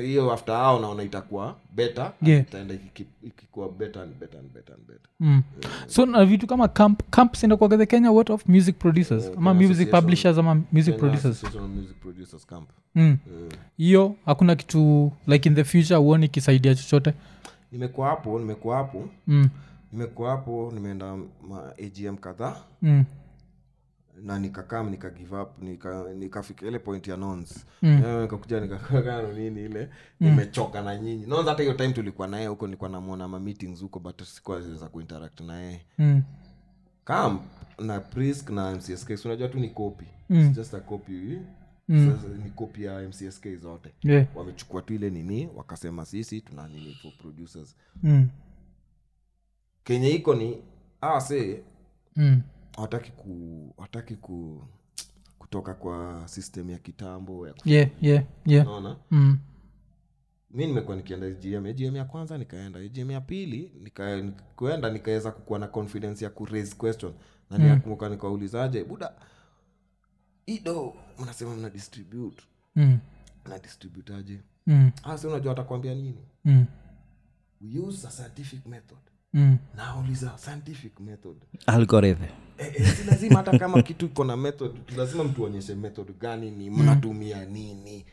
hiyo after hao naona itakuwa better Yeah. itaenda ikikuwa better and better and better and better Mm. so na vitu kama camp camp sinakuaga the kenya what of music producers Yeah, ama music publishers ama music producers Music Producers Camp. Mm. hiyo yeah. hakuna kitu like in the future huoni ikisaidia chochote nimekuwa hapo nimekuwa hapo mm. nimekuwa hapo nimeenda ma agm kadhaa Mm. Na nikakam nika give up nika- nikafika ile point ya nons Mm. Nikakuja nikakano nini ile nimechoka na nyinyi nons hata hiyo time tulikuwa naye huko nilikuwa namwona ma meetings huko but sikuwa ziweza kuinteract na yeye Mm. camp na prisk na mcsk unajua tu ni copy Mm. Just a copy Sasa ni kopi ya mcsk zote Yeah. wamechukua tu ile nini wakasema sisi tuna nini for producers Mm. kenye iko ni awase Mm. Hawataki ku hawataki ku kutoka kwa system ya kitambo ya yeah yeah yeah. Naona mm. mi nimekuwa nikienda gm gm ya kwanza nikaenda. Gm ya pili nika- kuenda nikaweza kukuwa na confidence ya kuraise question. Na niakumbuka nikaulizaje buda ido mnasema mna distribute. Mm. na distributaje Mm. asi unajua atakwambia nini? Mm. we use a scientific method Mm. nauliza scientific method. Algorithm. Eh, eh, si lazima hata kama kitu iko na method lazima mtuonyeshe method gani ni mnatumia nini?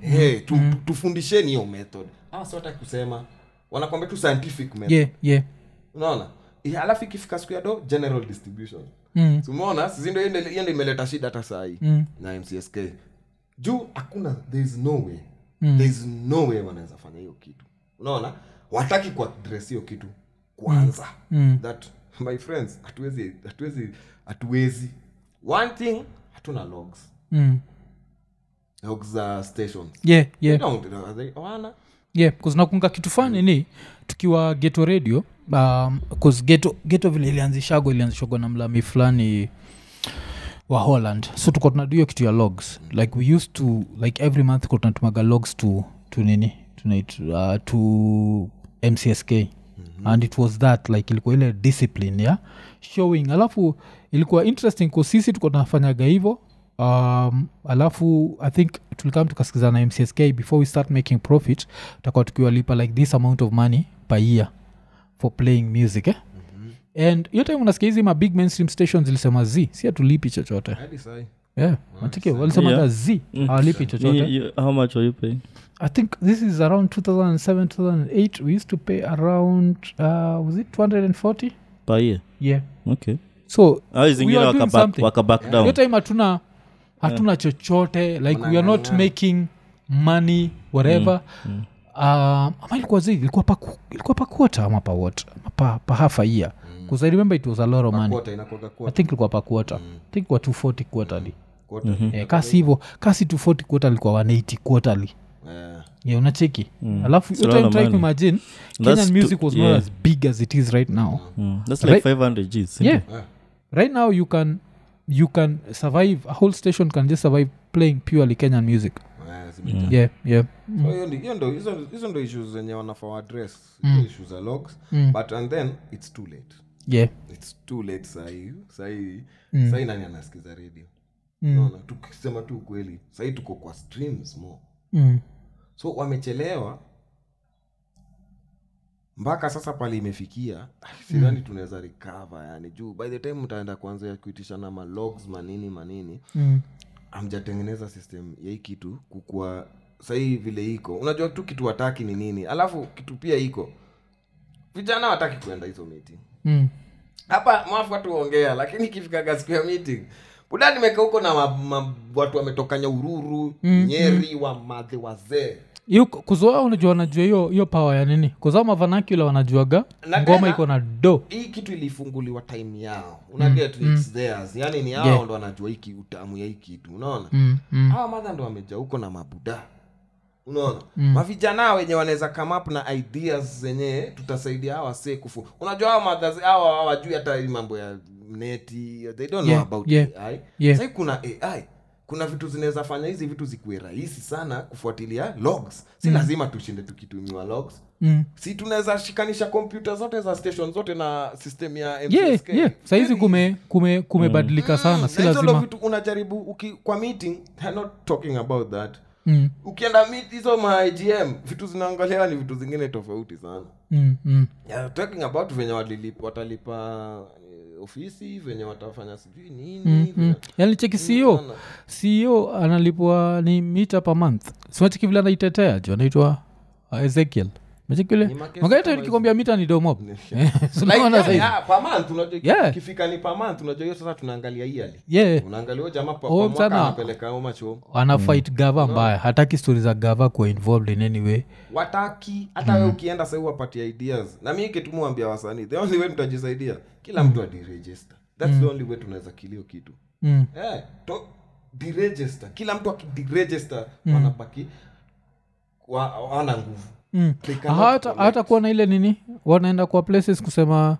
Hey, tu, tufundisheni hiyo method. Ah, si wataki kusema. Wanakwambia tu scientific method. Yeah yeah. Unaona? Eh, alafu ikifika siku ya do general distribution. Mm. simuona sizindo ndo imeleta shida hata sahii? Mm. na mcsk juu hakuna there is no way. There is no way wanaweza fanya hiyo kitu. Unaona? Wataki kuadres hiyo kitu kwanza. Mm. that my friends hatuwezi hatuwezi hatuwezi. One thing hatuna logs. Mm. logs za stations. Yeah yeah. No, are they- hawana. Yeah nakunga kitu fani ni tukiwa geto radio um, geto, geto vile ilianzishagwa ilianzishagwa na mlami fulani wa holland. So tuko tunadu kitu ya logs. Like we used to like every month tunatumaga logs to, to nini? Tunait uh, to mcsk mm-hmm. and it was that like ilikuwa ile discipline ya showing alafu ilikuwa interesting kusisi tuko tunafanyaga hivo um, alafu i think tulikam tukasikizana na mcsk before we start making profit tutakuwa tukiwalipa like this amount of money per year for playing music eh? mm-hmm. and hiyo time unasikia hizi mabig mainstream stations zilisema z si atulipi chochote yeah, matike walisemaga Yeah. z awalipi chochote. You- you- how much are you paying? I think this is around 2007 2008 we used to pay around uh, was it 240 per year? Yeah. Okay. So au zingine are doing waka back, something. waka back hiyo down time hatuna hatuna chochote. Like we are not making money whatever. Mm. Uh, ama ilikuwa zi ilikuwa pa ilikuwa pa quarter ama pa what? Pa, pa half a year. Because i remember it was a lot of money. i think ilikuwa pa quarter. I think ilikuwa 240 quarterly Quarter. eh, kasi hivo kasi 240 quarterly kwa 180 quarterly yeah. yeah unacheki alafu It's a hiyo lot time of try to imagine kenyan music was yeah. not as big as it is right now Mm. That's like Right. 500 G's. yeah Yeah. right now you can you can survive a whole station can just survive playing purely kenyan music Eh, yeah yeah So ndo hizo- ndo issues zenye wanafaa waadress Mm. za logs Mm. but and then it's too late yeah its too late sahii sahii Mm. sahii nani anasikiza radio Mm. naona tukisema tu ukweli sahii tuko kwa streams more mm. so wamechelewa mpaka sasa pale imefikia [LAUGHS] sidhani mm. tunaweza recover yani juu by the time mtaenda kuanza kuitishana malogs manini manini Mm. amjatengeneza system ya hii kitu kukua sahii vile iko unajua tu kitu wataki ni nini alafu kitu pia iko vijana wataki kuenda hizo meeting Mm. hapa mwafu watu ongea lakini ikifikaga siku ya meeting buda nimeka huko na ma, ma, watu wametoka nyaururu mm, nyeri wa madhi wazee kuzoa unajua wanajua hiyo hiyo power ya nini kuzaa mavanakula wanajuaga Na ngoma iko na do hii kitu ilifunguliwa time yao unaget mm, mm. theirs yani ni hao Yeah. ndo wanajua hii utamu ya hii kitu unaona mm. Mm. hawa madha ndo wameja huko na mabuda unaona? Mm. mavijana wenye wanaweza come up na ideas zenyewe tutasaidia hawa sekufu unajua hawa madhazi hawa hawajui hata mambo ya neti they don't Yeah, know about yeah, ai yeah. sai kuna ai kuna vitu zinaweza fanya hizi vitu zikuwe rahisi sana kufuatilia logs. Si lazima tushinde tukitumiwa logs. Mm. si tunaweza shikanisha kompyuta zote za station zote na system ya yeah, yeah. sahizi kumebadilika kume kume kumebadilika sana. Si na hizo ndo lazima vitu unajaribu uki, kwa meeting I'm not talking about that mm. ukienda meet hizo ma igm vitu zinaangaliwa ni vitu zingine tofauti sana Mm. Mm. yeah, talking about venye walilipa, watalipa eh, ofisi venye watafanya sijui nini Mm. Mm. yani cheki ceo Unaona? ceo analipwa ni mita per month simachiki vile anaitetea ju anaitwa uh, ezekiel machikile magaita nikikwambia mita ni home ana fight gava mbaya. Hataki stori za gava kuwa involved in any way. Wataki. Hata we ukienda sahii wapatie ideas. Na mi kitumuambia wasanii the only way mtajisaidia kila mtu adiregister thats the only way tunaweza kilio kitu. Mm. eh, to deregister. Kila mtu akideregister wanabaki wa- wana nguvu Mm. Hata hata kuwa na ile nini? Wanaenda kwa places kusema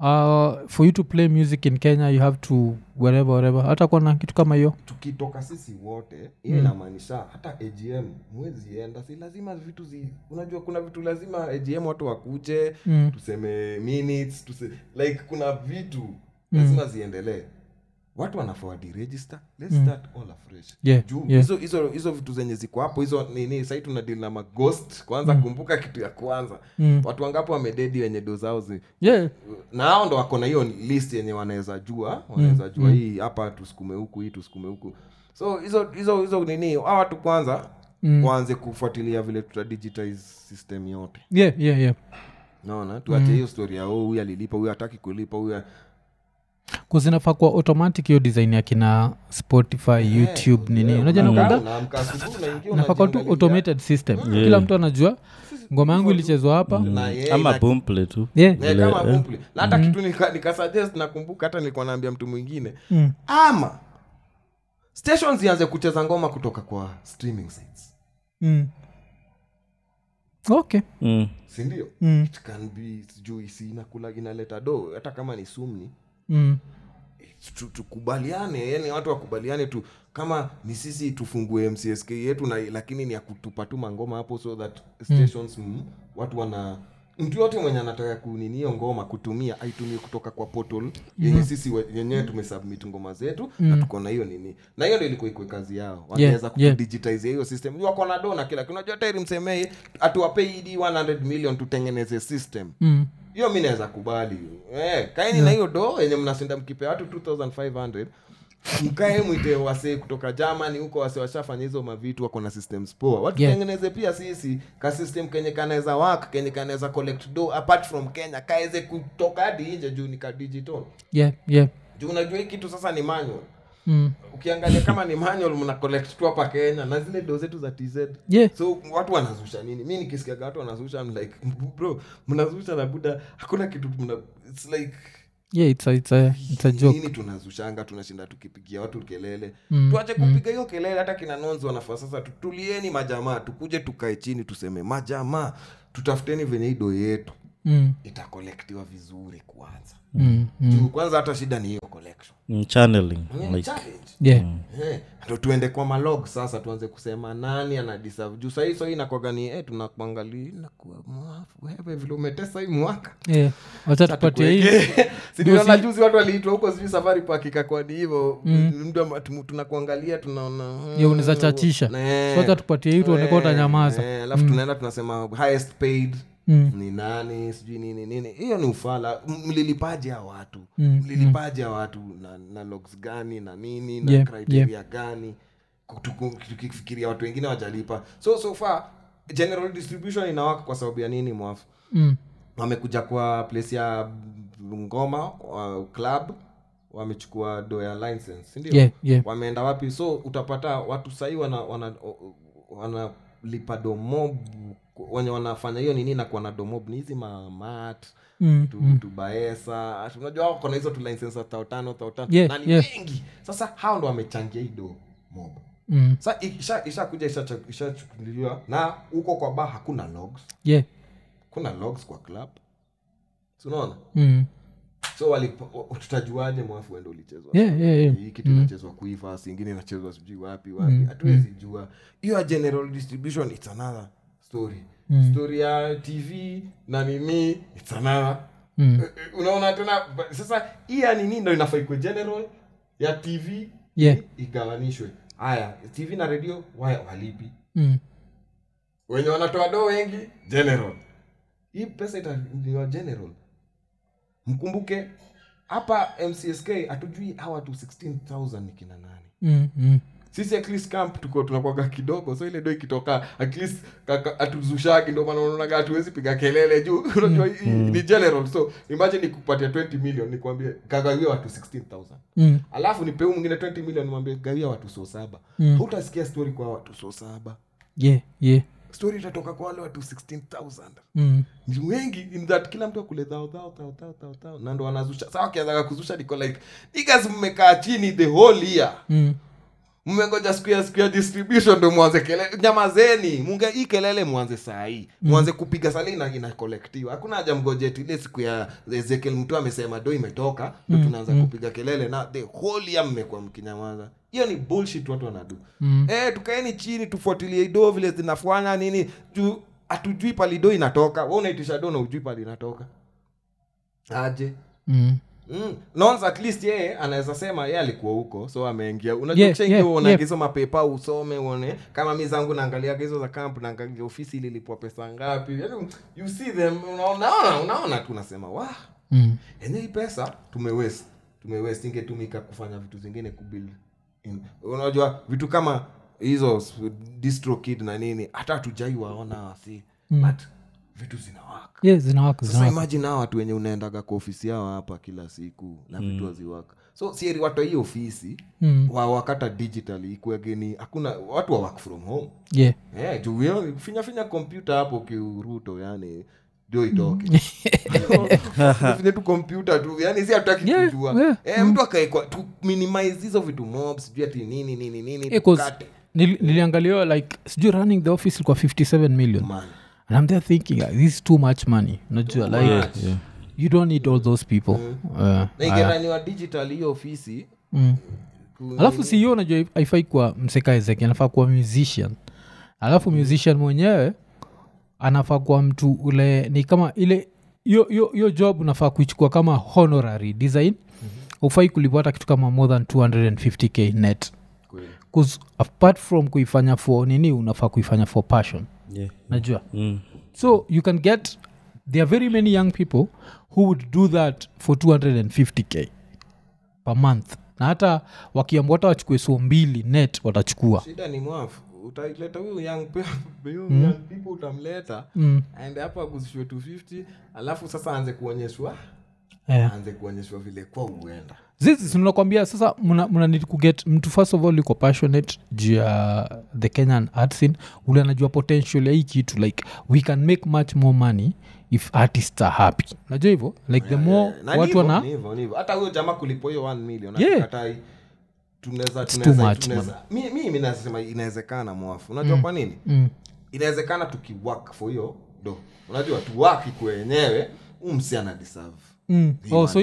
uh, for you to play music in kenya you have to wherever wherever. Hata kuwa na kitu kama hiyo. Tukitoka sisi wote hiyo inamaanisha hata agm mwezi enda si lazima vitu zi unajua kuna vitu lazima agm watu wakuje Mm. tuseme minutes tuse, like kuna vitu lazima ziendelee watu wanafaa register. Let's start all afresh. Yeah, juu yeah. hizo hizo hizo vitu zenye ziko hapo hizo nini sahii tunadili na maghost kwanza kumbuka kitu ya kwanza. Mm. watu wangapo wamededi wenye do zao zi? Yeah. Na hao ndo wako na hiyo list yenye wanaweza jua wanaweza jua hii hapa tusukume huku hii tusukume huku. So hizo hizo hizo nini a watu kwanza Mm. waanze kufuatilia vile tuta digitize system yote. Yeah yeah yeah. Naona tuache hiyo story ya oh, huyu alilipa huyu hataki kulipa huyu kuzinafaa kuwa automatic hiyo design ya kina spotify youtube nini. Unajua unaamka asubuhi unaingia nafaa kuwa tu automated system. kila mtu anajua ngoma yangu ilichezwa hapa. Ama bumple tu. Yeah Eh, eh. Hata kitu nika- nikasuggest nakumbuka hata nilikuwa naambia mtu mwingine. Mm. ama stations ianze kucheza ngoma kutoka kwa streaming sites. Mm. okay. Mm. sindio Mm. it can be sijui si inakula inaleta do hata kama ni sumni mm. tukubaliane yani watu wakubaliane tu kama ni sisi tufungue mcsk yetu na lakini ni ya tu ngoma hapo so that stations mm. watu wana mtu yote mwenye anataka kunini ngoma kutumia aitumie kutoka kwa portal yenye sisi we- yenyewe tumesubmit ngoma zetu na tuko na hiyo nini na hiyo ndio ilikuwa ikwe kazi yao wanaweza yeah. kudigitize hiyo system wako na dona kila kinajua tairi msemei atuwapei idi 100 million tutengeneze system Mm. Hiyo mi naweza kubali. Eh, kaeni na hiyo do yenye mnasinda mkipe watu 2500 mkae mwite wasee kutoka germany huko wase washafanya hizo mavitu wako na systems poa. Watutengeneze Yeah. pia sisi ka system kenye kanaweza work kenye kanaweza collect do apart from kenya kaeze kutoka hadi nje juu ni ka digital. Yeah yeah. Juu unajua hii kitu sasa ni manual mm. ukiangalia kama ni manual mna collect tu hapa kenya na zile do zetu za tz yeah. So watu wanazusha nini? Mi nikisikiaga watu wanazusha I'm like bro mnazusha na buda hakuna kitu mna, it's like yeah it's a, it's a, it's a joke. nini tunazushanga tunashinda tukipigia watu kelele. Mm, tuache kupiga hiyo kelele hata kina nonzi wanafaa. Sasa tutulieni majamaa tukuje tukae chini tuseme majamaa tutafuteni venye ido yetu. Mm, itakolektiwa vizuri kwanza. Mm, mm. juu kwanza hata shida ni hiyo collection Mm, channeling Ni like challenge. Yeah. Eh, ndo tuende kwa malog sasa tuanze kusema nani anadeserve juu sahii sahii nakwaga ni eh, tunakuangalia vile umetesa hii mwaka. Yeah. [LAUGHS] Juzi watu waliitwa huko sijui safari park ikakwani hivo mm. tunakuangalia tunaona mm, Yeah, unaweza chachisha. eh, tupatie hii tuoneka eh, utanyamaza. eh, alafu tunaenda tunasema highest paid Mm. ni nani sijui nini nini. Hiyo ni ufala. Mlilipaje a watu? Mm, mlilipaje a watu? Na, na logs gani na nini na Yeah, criteria gani? Tuku- tukifikiria watu wengine wajalipa so so far general distribution inawaka kwa sababu ya nini mwafu? Mm. wamekuja kwa place ya ngoma uh, club wamechukua do ya license sindio yeah yeah. Wameenda wapi? So utapata watu sahii wana, wana, wanalipa domob wenye wanafanya hiyo nini nakuwa na domob ni hizi mamat Mm, tu, tubaesa. Unajua wako na hizo tulisensa tautano za tao tano tao tano Yeah, nani yeah. wengi. Sasa hao ndo wamechangia hii domob. Mm. sa isha ishakuja ishacha- ishachukuliwa na huko kwa ba hakuna logs. Yeah. Kuna logs kwa club. Sunaona mm. so tutajuaje mwafu wendo ulichezwa? Yeah yeah yeah. Hii kitu inachezwa kuiva singine inachezwa sijui wapi wapi. Hatuwezi jua. Hiyo general distribution its another story story ya tv na nini its another Mm. Eh, eh, unaona tena sasa hii ya nini ndo inafaa ikuwe general ya tv Yeah. igawanishwe haya tv na redio waya walipi mm. wenye wanatoa doo wengi general hii pesa itaniwa general mkumbuke hapa mcsk hatujui hawa tu 16000 ni kina nani Mm. Mm. Sisi at least camp tuko tunakwaga kidogo so ile do ikitoka at least hatuzushagi ndo maana unaonaga hatuwezi piga kelele juu [LAUGHS] unajua mm. ni general so imagine nikupatia 20 million nikwambie kagawia watu 16000 Mm. alafu nipe huyu mwingine 20 million nimwambie gawia watu so saba Mm. hutasikia story kwa watu so saba yeah yeah story itatoka kwa wale watu 16000 mm. ni wengi in that kila mtu akule thao thao thao thao thao thao na ndo wanazusha sawa wakianzaga kuzusha niko like niggas mmekaa chini the whole year Mm. Mmengoja siku ya siku ya distribution ndo mwanze kelele nyamazeni munge hii kelele mwanze saa hii mwanze kupiga sali ina inakolektiwa hakuna haja mgojeti ile siku ya ezekiel mtu amesema do imetoka ndo tunaanza kupiga kelele na the whole year mmekuwa mkinyamaza. Hiyo ni bullshit watu wanadu. Mm. e, tukaeni chini tufuatilie do vile zinafanya nini. Juu hatujui pali do inatoka. We unaitisha do na ujui pali inatoka. Aje? Mm. Mm. Nons at least yeye anaweza sema yeye alikuwa huko so ameingia. Yeah, yeah, yeah. mapepa usome uone. Kama mi zangu naangalia hizo za camp naangalia ofisi ililipwa pesa ngapi. Yani you see them unaona unaona tu unasema wa Mm. enye hii pesa tumewest tumewest ingetumika kufanya vitu zingine kubuild unajua vitu kama hizo distro kid na nini hata hatujai waona wasi but vitu zinawaka. Yeah zinawaka sasa zinawaka. imagine hao watu wenye unaendaga kwa ofisi yao hapa kila siku na vitu haziwaka. So sieri watu wa hii ofisi Mm. wawakata digitally ikuageni hakuna watu wa work from home. Yeah. Yeah, juu finya finya kompyuta hapo kiuruto yani ndio itoke. [LAUGHS] Finye tu kompyuta tu yani si hatutaki Yeah, kujua. yeah. eh, mtu akaekwa tu minimize hizo vitu mob sijui ati nini nini nini Eh, tukate. nil- niliangaliwa like sijui running the office ilikuwa 57 million. Man and i'm there thinking like, this is too much money. Unajua like much. yeah. you don't need all those people. Uh, na digital hiyo ofisi mm. alafu si hiyo unajua aifai kuwa msekaezeki anafaa kuwa musician. Alafu musician mwenyewe anafaa kuwa mtu ule ni kama ile hiyo- job unafaa kuichukua kama honorary design. Ufai kulipwa hata kitu kama more than 250k net. Apart from kuifanya for nini unafaa kuifanya for passion Yeah. najua Mm. so you can get there are very many young people who would do that for 250k per month na hata wakiambwa hata wachukue so mbili net watachukua shida ni mwafu utaileta huyu young pe- [LAUGHS] people utamleta mm. aende hapo aguzishwe 250 alafu sasa aanze kuonyeshwa Yeah. aanze kuonyeshwa vile kwa uenda zizi sinakwambia sasa mna, mna kuget mtu first of all iko passionate juu ya the kenyan art scene. Ule anajua potential ya hii kitu like we can make much more money if artists are happy. Najua hivyo? Like the more yeah, yeah. watu wana hata huyo jama kulipo hiyo 1 million Yeah. akikatai, tunaweza It's much, tunaweza- mi mi- mi nasema inawezekana mwafu. Unajua kwa nini? Mm. inawezekana tukiwak for hiyo do. Unajua tuwaki ikuwe umsi ana deserve Mm. Oh, so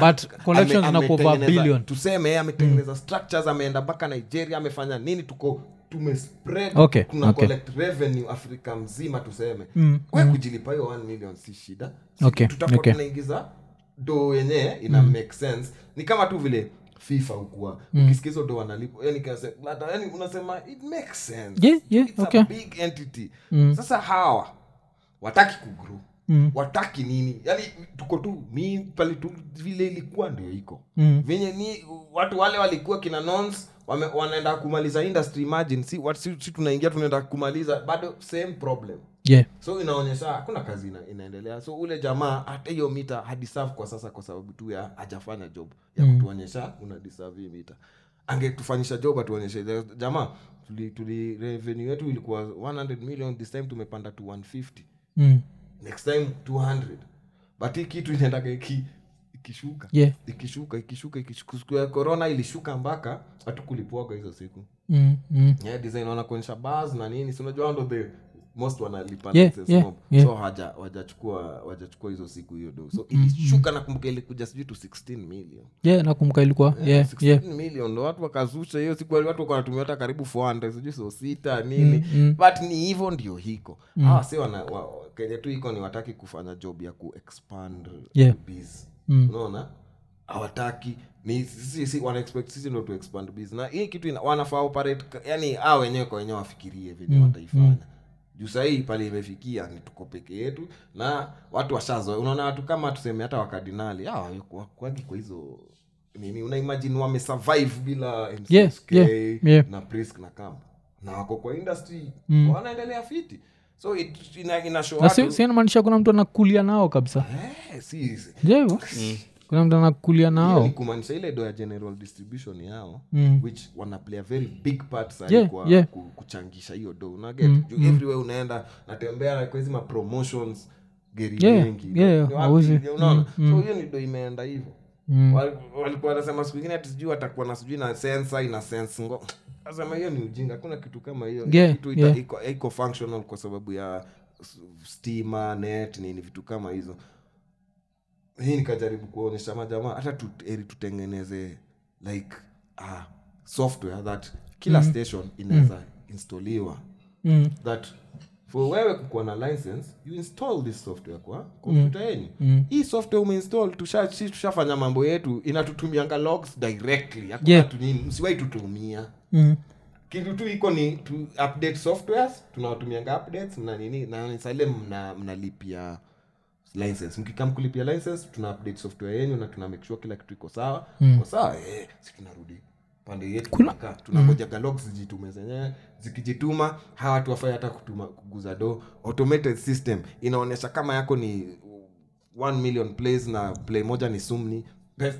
but collections ametengeneza- billion. tuseme ametengeneza mm. structures ameenda mpaka nigeria amefanya nini tuko tumespread Okay, tuna okay. collect revenue afrika mzima tuseme. Mm, we kujilipa hiyo 1 million si shida. Si Okay, tutakuwa okay. tunaingiza do yenyewe ina make sense. Ni kama tu vile fifa ukuwa ukisikia hizo do wanalipo yani kinase- yani unasema it makes sense. Yeah, yeah, It's okay. a big entity. Sasa hawa wataki kugrow Mm. wataki nini yani tuko tu mi pale tu vile ilikuwa ndio iko Mm. venye ni watu wale walikuwa kina nons wame, wanaenda kumaliza industry imagine si, what, si, si tunaingia tunaenda kumaliza bado same problem yeah so inaonyesha hakuna kazi ina, inaendelea so ule jamaa hata hiyo mita hadiserve kwa sasa kwa sababu tu ya hajafanya job ya mm. kutuonyesha una deserve hii mita angetufanyisha job atuonyeshe jamaa tuli, tuli revenue yetu ilikuwa 100 million this time tumepanda to 150 mm. Next time 200 but hii kitu inaendaga iki ikishuka. Yeah. Ikishuka ikishuka ikishuka. Siku corona ilishuka mpaka hatukulipuaga hizo siku. Mm. Mm. yeah, design wanakuonyesha bas na nini. Si unajua ndo the most wanalipa Yeah, yeah, yeah. so haja wajachukua wajachukua hizo siku hiyo do so ilishuka nakumbuka ilikuja sijui tu 16 million. Yeah nakumbuka ilikuwa yeah 16 yeah. million ndo watu wakazusha hiyo siku watu wako wanatumia hata karibu 400 sijui so sita nini. But ni hivyo ndio hiko. Hawa si wana wa, kenye tu iko ni wataki kufanya job ya kuexpand Yeah. biz. Mm. unaona? Hawataki. Ni sisi si, wana sisi ndo tuexpand biz. Na hii kitu ina, wanafaa operate yani a wenyewe kwa wenyewe wafikirie venye wataifanya. Juu sahii pale imefikia ni tuko peke yetu na watu washazoe unaona watu kama tuseme hata wakardinali ah, kwa hizo nini? Unaimajini wamesurvive bila MCSK Yeah, yeah, yeah. na prisk na kamba. Na wako kwa industry Mm. wanaendelea fiti so it, ina, ina show na si- watu kuna mtu anakulia nao kabisa. Eh, si, si. je hivo? Kuna mtu anakulia nao? kumaanisha ile do ya general distribution yao Mm. which wanaplay a very big part sai Yeah, kwa yeah. kuchangisha hiyo do unaget mm, everywhere unaenda natembea kwa hizi mapromotions geri Yeah, wengi yeah, unaona? Mm. so hiyo ni do imeenda hivyo Mm. Walikuwa wanasema siku ingine ati sijui watakuwa na sijui na sensa ina sense ngo nasema hiyo ni ujinga hakuna kitu kama hiyo. Yeah, kitu ita, yeah. iko, iko functional kwa sababu ya stima net nini vitu kama hizo. Hii nikajaribu kuonyesha majamaa hata tu, eri tutengeneze like uh, software that kila station inaweza instaliwa. Mm. that for wewe kukuwa na license you install this software kwa kompyuta yenyu Mm. hii software umeinstall tusha, tushafanya mambo yetu inatutumianga logs directly. Hakuna Yeah. tu msiwai tutumia. Mm. kitu tu iko ni to update softwares tunawatumianga updates mna nini na sale mna mnalipia license. Mkikam kulipia license tuna update software yenyu na tuna make sure kila kitu iko sawa. Iko sawa eh, si tunarudi pande yetu tunakaa tunangojaga logs zijitume zenyewe zikijituma hawa watu wafai hata kutuma kuguza do automated system inaonyesha kama yako ni 1 million plays na play moja ni sumni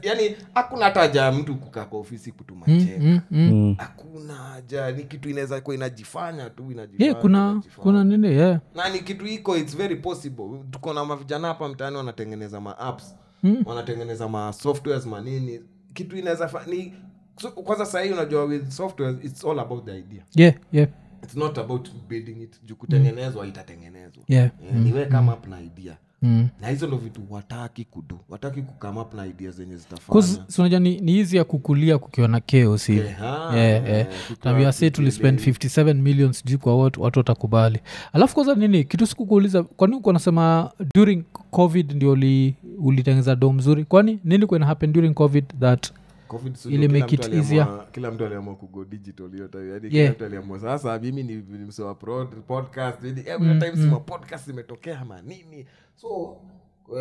yaani hakuna hata haja ya mtu kukaa kwa ofisi kutuma Mm. Mm. Mm. hakuna haja ni kitu inaweza kuwa inajifanya tu inajifanya, yeah kuna inajifanya. kuna nini yeah na ni kitu iko its very possible tuko na mavijana hapa mtaani wanatengeneza ma apps Mm. wanatengeneza ma softwares manini kitu inaweza ni so, kwanza sahii unajua with software it's all about the idea. Yeah yeah. It's not about building it. Juu kutengenezwa itatengenezwa. Yeah. Eh, niwe come up na idea. Mm. na hizo ndo vitu wataki kudu wataki kukama up na idea zenye 'Cause, zitafanya si unajua ni, ni hizi ya kukulia kukiwa na chaos hivi Yeah, yeah. tambia se tulispend 57 million sijui kwa watu watu watakubali. Alafu kwanza nini kitu sikukuuliza kwani uko nasema during covid ndio uli- ulitengeza do mzuri kwani nini kuena happen during covid that Kila mtu aliamua- kugo digital hiyo time. Yani Yeah. kila mtu aliamua sasa mimi ni ni msewa podcast. Ni- every time sima podcast imetokea ama nini? So uh,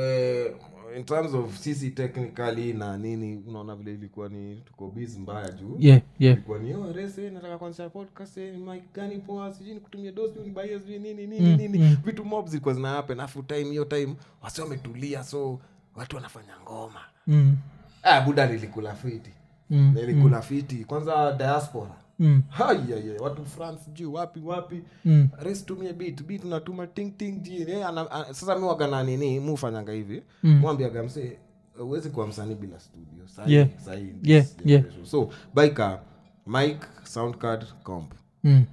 in terms of sisi technically na nini unaona vile ilikuwa ni tuko busy mbaya juu. Yeah yeah. Ilikuwa ni oh, rese nataka kuanzisha podcast eh, mic gani poa? Sijui nikutumie dos sijui nibaie sijui nini nini nini. vitu mob zilikuwa zina happen afu time hiyo time wasi wametulia so watu wanafanya ngoma. Mm, ah, buda nilikula fiti. Mm, nilikula fiti. Kwanza diaspora. Mm, Haiyaye, watu france juu wapi wapi. Mm, res tumie bit bit natuma ting ting ji eh, ana- ana- sasa nini? Mufanyanga hivi. Mwambiaga mse uwezi kuwa msanii bila studio. Sahi, Yeah. sahi Yeah, yeah. so baika mike soundcard comp. Mm.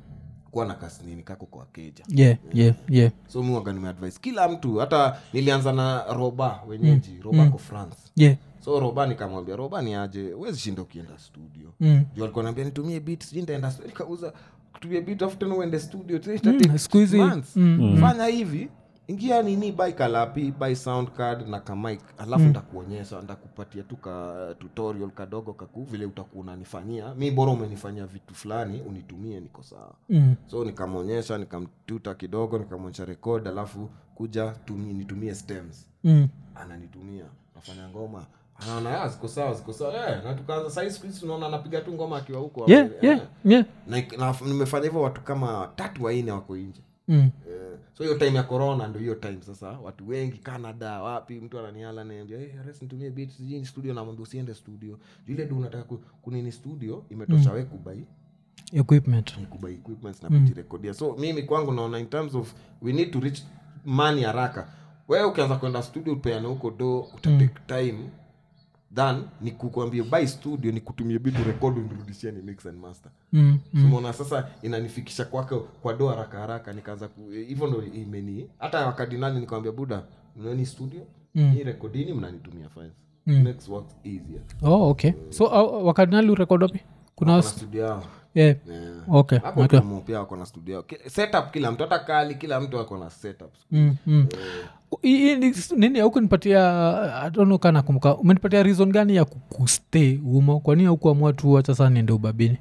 kuwa na kasinini kako kwa keja. Yeah yeah yeah. So mi waga nimeadvise kila mtu hata nilianza na roba wenyeji. Roba ko france. Yeah so roba nikamwambia roba ni aje wezi shinda ukienda studio mm. juu alikuwa naambia nitumie bit sijui nitaenda studio. nikauza kutumia bit afu tena uende studio tena Mm, months. mm, fanya hivi ingia nini by kalapi by sound card na kamik alafu ndakuonyesha ndakupatia tu ka tutorial kadogo kaku vile utakuwa unanifanyia mi bora umenifanyia vitu fulani unitumie niko sawa Mm. so nikamwonyesha nikamtuta kidogo nikamwonyesha rekod alafu kuja tumi, nitumie stems Mm. ananitumia nafanya ngoma anaona "Ya, ziko sawa ziko sawa. Yeah. na tukaanza sahii siku hizi tunaona anapiga tu ngoma akiwa huko yeah yeah, yeah. yeah. Na, na nimefanya hivyo watu kama tatu waine wako nje. Mm. yeah. so hiyo time ya corona ndo hiyo time sasa watu wengi canada wapi mtu ananiala naambia hey, nitumie beat sijui studio namwambia usiende studio. Juu ile du unataka ku- kunini studio imetosha we kubai. Equipment. Kubai equipments na kujirekodia so mimi kwangu naona in terms of we need to reach money haraka. Wewe ukianza kwenda studio upeane huko do utatake time than ni kukwambia buy studio ni kutumia bitu rekodi nirudishie ni mix and master. Mm. umeona sasa inanifikisha kwake kwa do haraka haraka nikaanza hivyo ndo imeni hata wakadinali nikawambia buda mnani studio mm. hii rekodini mnanitumia files. Makes work easier. Oh okay. So uh, wakardinali urekod wapi? Kuna Kuna studio yao yeah. okay hapo okay okay. pia wako na studio yao. Ki- setup kila mtu hata kali kila mtu ako na setup mm, mm. Hii- hii ni- nini aukunipatia adonoka nakumbuka umenipatia reason gani ya kustay umo kwani aukuamua tu wacha saa niende ubabini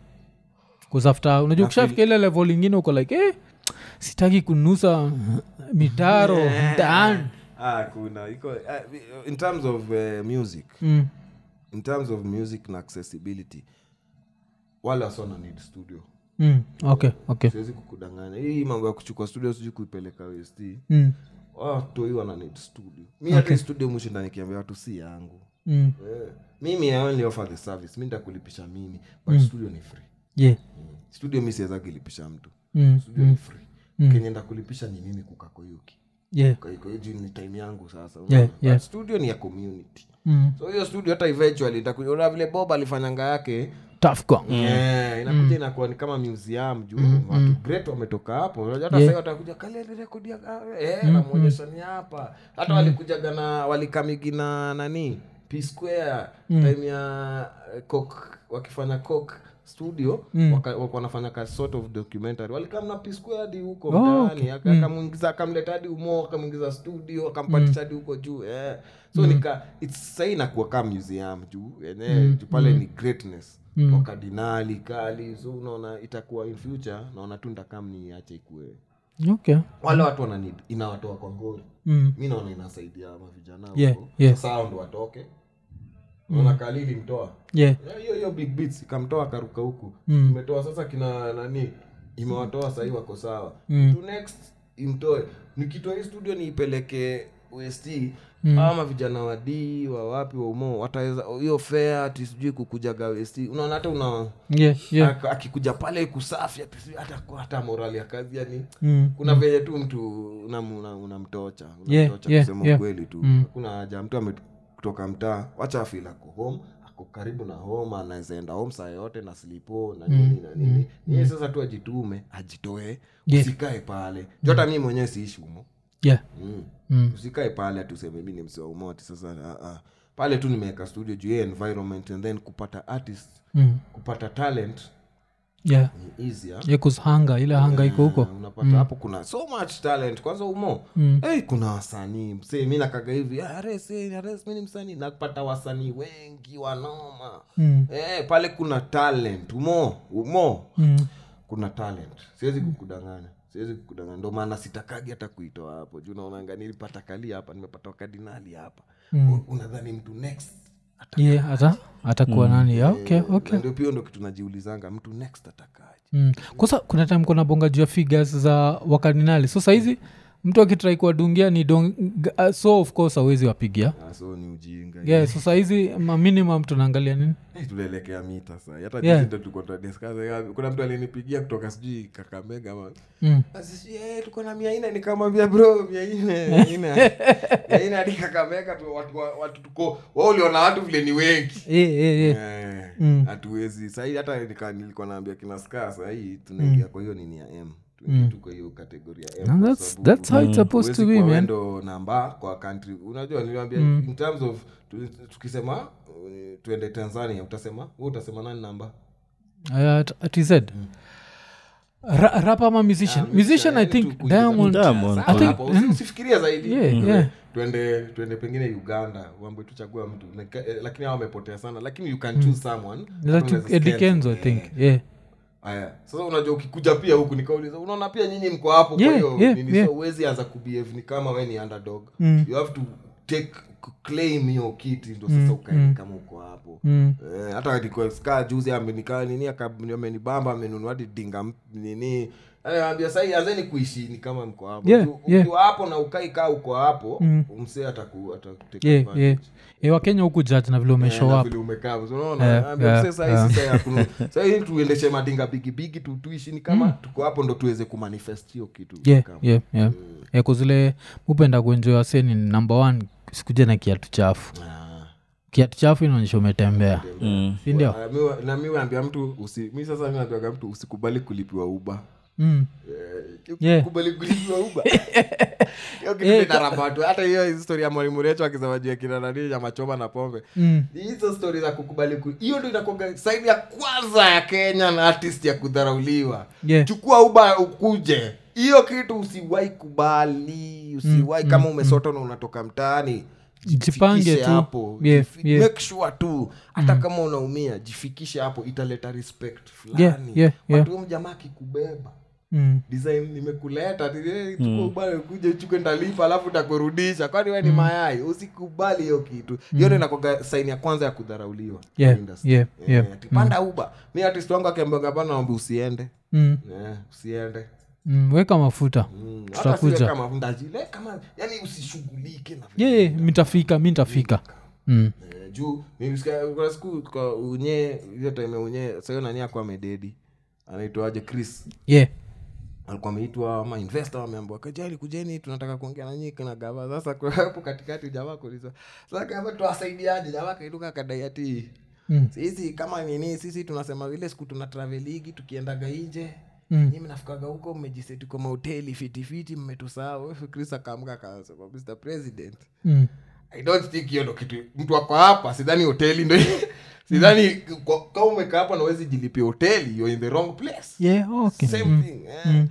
kusafta unajua kushafika ile level ingine uko like eh, sitaki kunusa mitaro [LAUGHS] mtaani ah, kuna iko in terms of uh, music mm. in terms of music na accessibility wale wasona need studio Mm. okay okay siwezi kukudanganya hii mambo ya kuchukua studio sijui kuipeleka west mm. watoi wana need studio mi hata hii studio mwishinda nikiambia watu si yangu Mm. yeah. mimi only offer the service mi ndakulipisha mimi but studio ni free yeah mm. studio mi siweza kulipisha mtu mm. studio ni free kenye ndakulipisha ni mimi kukakoyuki yeah. Juu ni time yangu sasa Yeah, unaona? yeah. But studio ni ya community. Mm. so hiyo studio hata eventually itakuja. Unaona vile bob alifanyanga yake? Tough gong. Eh, inakuja inakuwa ni kama museum juu watu great wametoka hapo. Unajua hata Yeah. watakuja kale rekodia eh ni hapa. Hata walikujaga na walikamigi na nani? P square. Time ya eh, coke wakifanya coke studio waka- walikuwa wanafanya ka sort of documentary. Walikam na p hadi huko Oh, mtaani akamwingiza mm. akamleta hadi umo akamwingiza studio akampatisha hadi huko juu eh. so nika it's sahii inakuwa ka museum juu enee juu pale ni greatness. Wakadinali kali so unaona itakuwa in future naona tu ndakam niache ikue. Okay. Wale watu wanani need inawatoa kwa ngori. Mm. mi naona inasaidia mavijana Yeah, yes. yeah. ndo watoke naona Yeah, hiyo big beats ikamtoa akaruka huku. Imetoa sasa kina nani? Imewatoa sahii wako sawa. To next imtoe. Nikitoa hii studio niipeleke west ama vijana wa d wa wapi wa umo wataweza hiyo fea ati sijui kukujaga west unaona hata una yeah yeah. Akikuja pale kusafi hata hata morali ya kazi yani mm. kuna venye tu mtu unamtocha una- unamtocha. Yeah, yeah, kusema yeah. kweli tu. Hakuna haja. Mtu ametoka mtaa wacha afil ako home ako karibu na home anaweza enda home saa yote na slipo na nini na nini niye sasa tu ajitume ajitoe Yeah. usikae pale juu hata mi mwenyewe siishi humo yeah mm. Mm. usikae pale atuseme mi ni msi wa umoti sasa uh, uh. pale tu nimeweka studio juu ya environment and then kupata artist mm. kupata talent yeah. Easier yeah, hanga ile hanga iko huko. Unapata hapo kuna so much talent. Kwanza umo. Hey, kuna wasanii. Msee mi nakaga hivi "Ah, eh, mi ni msanii. Napata wasanii wengi wanoma. Mm. hey, pale kuna talent. Umo umo. Mm. kuna talent. Siwezi kukudanganya. Siwezi kukudanganya. Ndo maana sitakagi hata kuitoa hapo. Juu naonanga nilipata kali hapa nimepata wakadinali hapa. Mm. unadhani mtu next ata- yeah hata atakuwa nani? Yeah, okay. Okay ndio pia ndo kitu najiulizanga mtu next atakaje? Mm. kwasa kuna time kuna bonga juu ya figures za wakardinali. So sahizi mtu akitrai kuwadungia ni dong, uh, so of course awezi wapigia. Ah, so ni ujinga. Yeah, so sahizi maminimum tunaangalia nini? Eh, tunaelekea mita saa hata Yeah. tulikuwa tunadiscuss, eh, kuna mtu alinipigia kutoka sijui kakamega ama mm. Sijui, tuko na mia nne nikamwambia bro mia nne mia nne. [LAUGHS] Hadi kakamega watu, wa- watu tuko wa uliona watu vile ni wengi. Yeah, yeah, yeah. Eh, Mm. hatuwezi. Sahii hata nilikuwa naambia kina skaa sahii tunaingia kwa hiyo nini ya m tuingie tu hiyo kategori ya m And kwa that's, that's how it's supposed to be man. wendo namba kwa country. Unajua niliwambia in terms of tukisema uh, tuende tanzania utasema hu utasema nani namba? Uh, tz Ra- rap ama musician? Yeah, musician i think diamond. Diamond. I think- mm. sifikiria zaidi. Yeah, mm. yeah. tuende tuende pengine uganda wambe tuchagua mtu. Eh, lakini awa wamepotea sana. Lakini you can choose someone. Like Unaweza to- Eddie scale. Kenzo, i think. Yeah, yeah aya sasa unajua ukikuja pia huku nikauliza unaona pia nyinyi mko hapo kwa hiyo yeah, yeah. uwezi anza kubehave ni kama we ni underdog Mm. you have to take claim hiyo kiti ndo sasa ukaeni kama uko hapo Mm. Eh, hata juzi amenikaa nini amenibamba amenunua hadi dinga nini ambia sahii anzeni kuishi ni kama mko hapo Yeah, yeah. hapo na ukai kaa uko hapo Mm. msee ataku yeah, wakenya huku jaji na vile Eh, umeshow na up vile umekaa so unaona Yeah, ambia yeah, msee sahii yeah. sasa hakuna sahii [LAUGHS] tuendeshe madinga bigibigi tu kama mm. tuko hapo ndo tuweze kumanifest hiyo kitu yeah, yeah, yeah. yeah, kuzile mupenda kuenjoy waseni number one sikuja na kiatu chafu Ah. kiatu chafu inaonyesha umetembea Mm. sindio Ah, na mi mtu usi, mi sasa naambiaga mtu usikubali kulipiwa uba mm. Eh, Yeah. kubali kulipiwa uba [LAUGHS] hiyo kitu inarambatu hata hiyo historia ya mwalimu recho akisema juu ya kina nani ya machoma na pombe Mm. hizo stori za kukubali hiyo ndo inakoga saini ya kwanza ya kenya na artist ya kudharauliwa Yeah. chukua uba ukuje hiyo kitu usiwai kubali usiwai kama umesota na unatoka mtaani Jipange tu. hapo Yeah, Jifi- yeah. make sure tu hata kama unaumia jifikishe hapo italeta respect fulani Yeah, yeah, yeah. watu mjamaa akikubeba Mm. design nimekuleta chukua ubali kuja uchukue ndalipa alafu takurudisha kwani we ni mayai usikubali hiyo kitu hiyo mm. inakoga saini ya kwanza ya kudharauliwa Yeah, yeah, yeah, Eh, yeah. ati mm. uba mi artist wangu akiambianga pana naombi usiende Mm. yeah, usiende Mm. weka mafuta Mm, Tutakuja. kama yani usishughulike yeah, yeah, mitafika mi ntafika mm. Eh, juu kuna siku kwa unye hiyo time unye sayo nani ako amededi anaitwaje chris yeah. alikuwa ameitwa ama wameambua kajali kujeni tunataka kuongea nanyi nyinyi gava sasa hapo katikati jamaa kuuliza sasa kama tuwasaidiaje jamaa kaiduka kadai ati Mm. sisi kama nini sisi tunasema vile siku tuna traveligi tukiendaga nje Mm. nyi mnafikaga huko mmejiseti kwa mahoteli fitifiti mmetusahau chris akaamka kaasema mr president Mm. i don't think hiyo ndo kitu mtu ako hapa sidhani hoteli ndo sidhani kwa- kama umekaa hapa nawezi jilipia hoteli you're in the wrong place yeah, okay. same Mm. thing eh. U-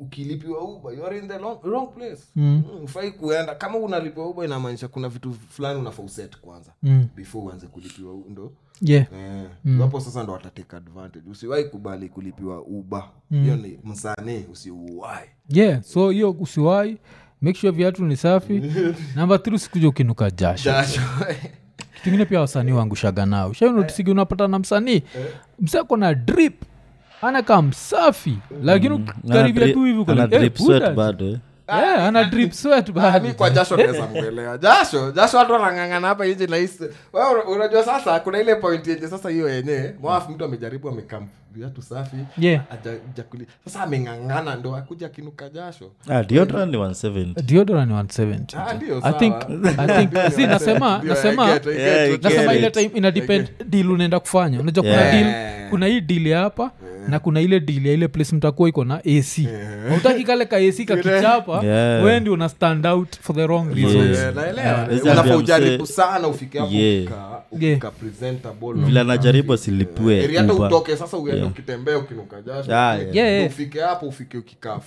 ukilipiwa uba you are in the long, wrong place. Mm. Mm, ufai kuenda. Kama unalipiwa uba inamaanisha kuna vitu fulani unafaa uset kwanza Mm. before uanze kulipiwa ndo? Yeah. eh, hapo sasa ndo watateka advantage. Usiwahi kubali kulipiwa uba hiyo ni msanii usiuwai yeah so hiyo usiwai make sure viatu ni safi. [LAUGHS] Namba th usikuja ukinuka jasho. Kitu ingine pia wasanii wangushaga nao. Shainotisigi unapata na msanii? Msako na drip anakaa msafi lakini ukaribia tu hivi "Eh, drip Buddha." sweat bado eh? Ana drip sweat bado. kwa jasho [LAUGHS] naweza mwelewa jasho jasho watu wanang'ang'ana hapa nje nahisi unajua sasa kuna ile point yenye sasa hiyo yenyewe mwafu mtu amejaribu amekam viatu safi. Yeah. sasa ameng'ang'ana ndo akuja akinuka jasho. Ah, deodorant ni 170 deodorant ni 170 Ah, ndio, I think, I think, si nasema nasema get, Yeah, what I you get nasema ile time ina depend deal unaenda kufanya. Unajua kuna Yeah. deal kuna hii deal ya hapa na kuna ile deal ya ile place mtakuwa iko na ac utaki kale ka ac kakichapa [LAUGHS] Yeah. wendi una stand out for the wrong reasons ujaribu sana ufike hapo Yeah. ukika- Yeah. presentable. Vile anajaribu asilipue hata utoke sasa uende Yeah. ukitembea ukinuka jasho yeah. Yeah, yeah. ufike hapo ufike ukikaa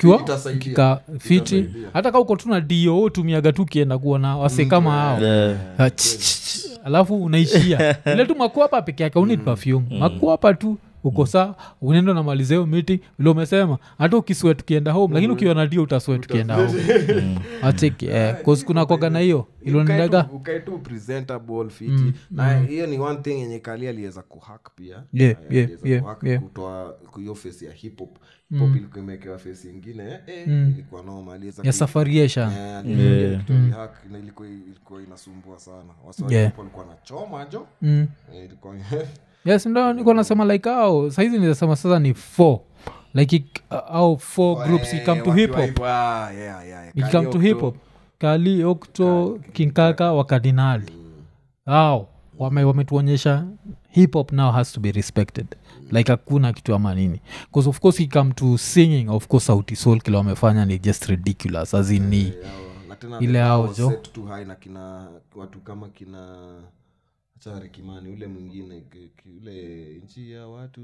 kika fiti hata kaa uko tu na dio tumiaga tu ukienda kuona wase kama hao Yeah. Ah, alafu unaishia [LAUGHS] ile tu makuapa peke yake unit perfume makuapa tu uko saa unaenda unamaliza hiyo miti vile umesema. Hata ukiswe tukienda home lakini ukiwa na dio utaswe tukienda home. Acheki eh, 'cause kuna kwaga na hiyo. Ilonendaga ukaitu presentable fiti. Na hiyo ni one thing yenye kali aliweza kuhack pia. Yeah, Eh, yeah, yeah, kuhack yeah. kutoa hiyo face ya hip hop. Hip hop ilikuwa imewekewa face ingine. Eh, ilikuwa noma aliweza ya safari yesha yeah, yeah. mm. na ilikuwa ilikuwa inasumbua sana. Wasi Yeah. walikuwa nachoma jo mm. Eh, ilikuwa [LAUGHS] yes ndo niko nasema like ao saizi nizasema sasa ni four. Like ik- au four groups Eh, ikam to hip hop. ah, yeah, yeah, ikam Kali to hip hop. Kali okto kinkaka wakardinali ao wame- wametuonyesha hip hop now has to be respected. Like hakuna kitu ama nini. Bcause of course ikam to singing of course sauti soul kile wamefanya ni just ridiculous as in ni Ile na kina watu kama kina achare kimani ule mwingine ule nchi ya watu.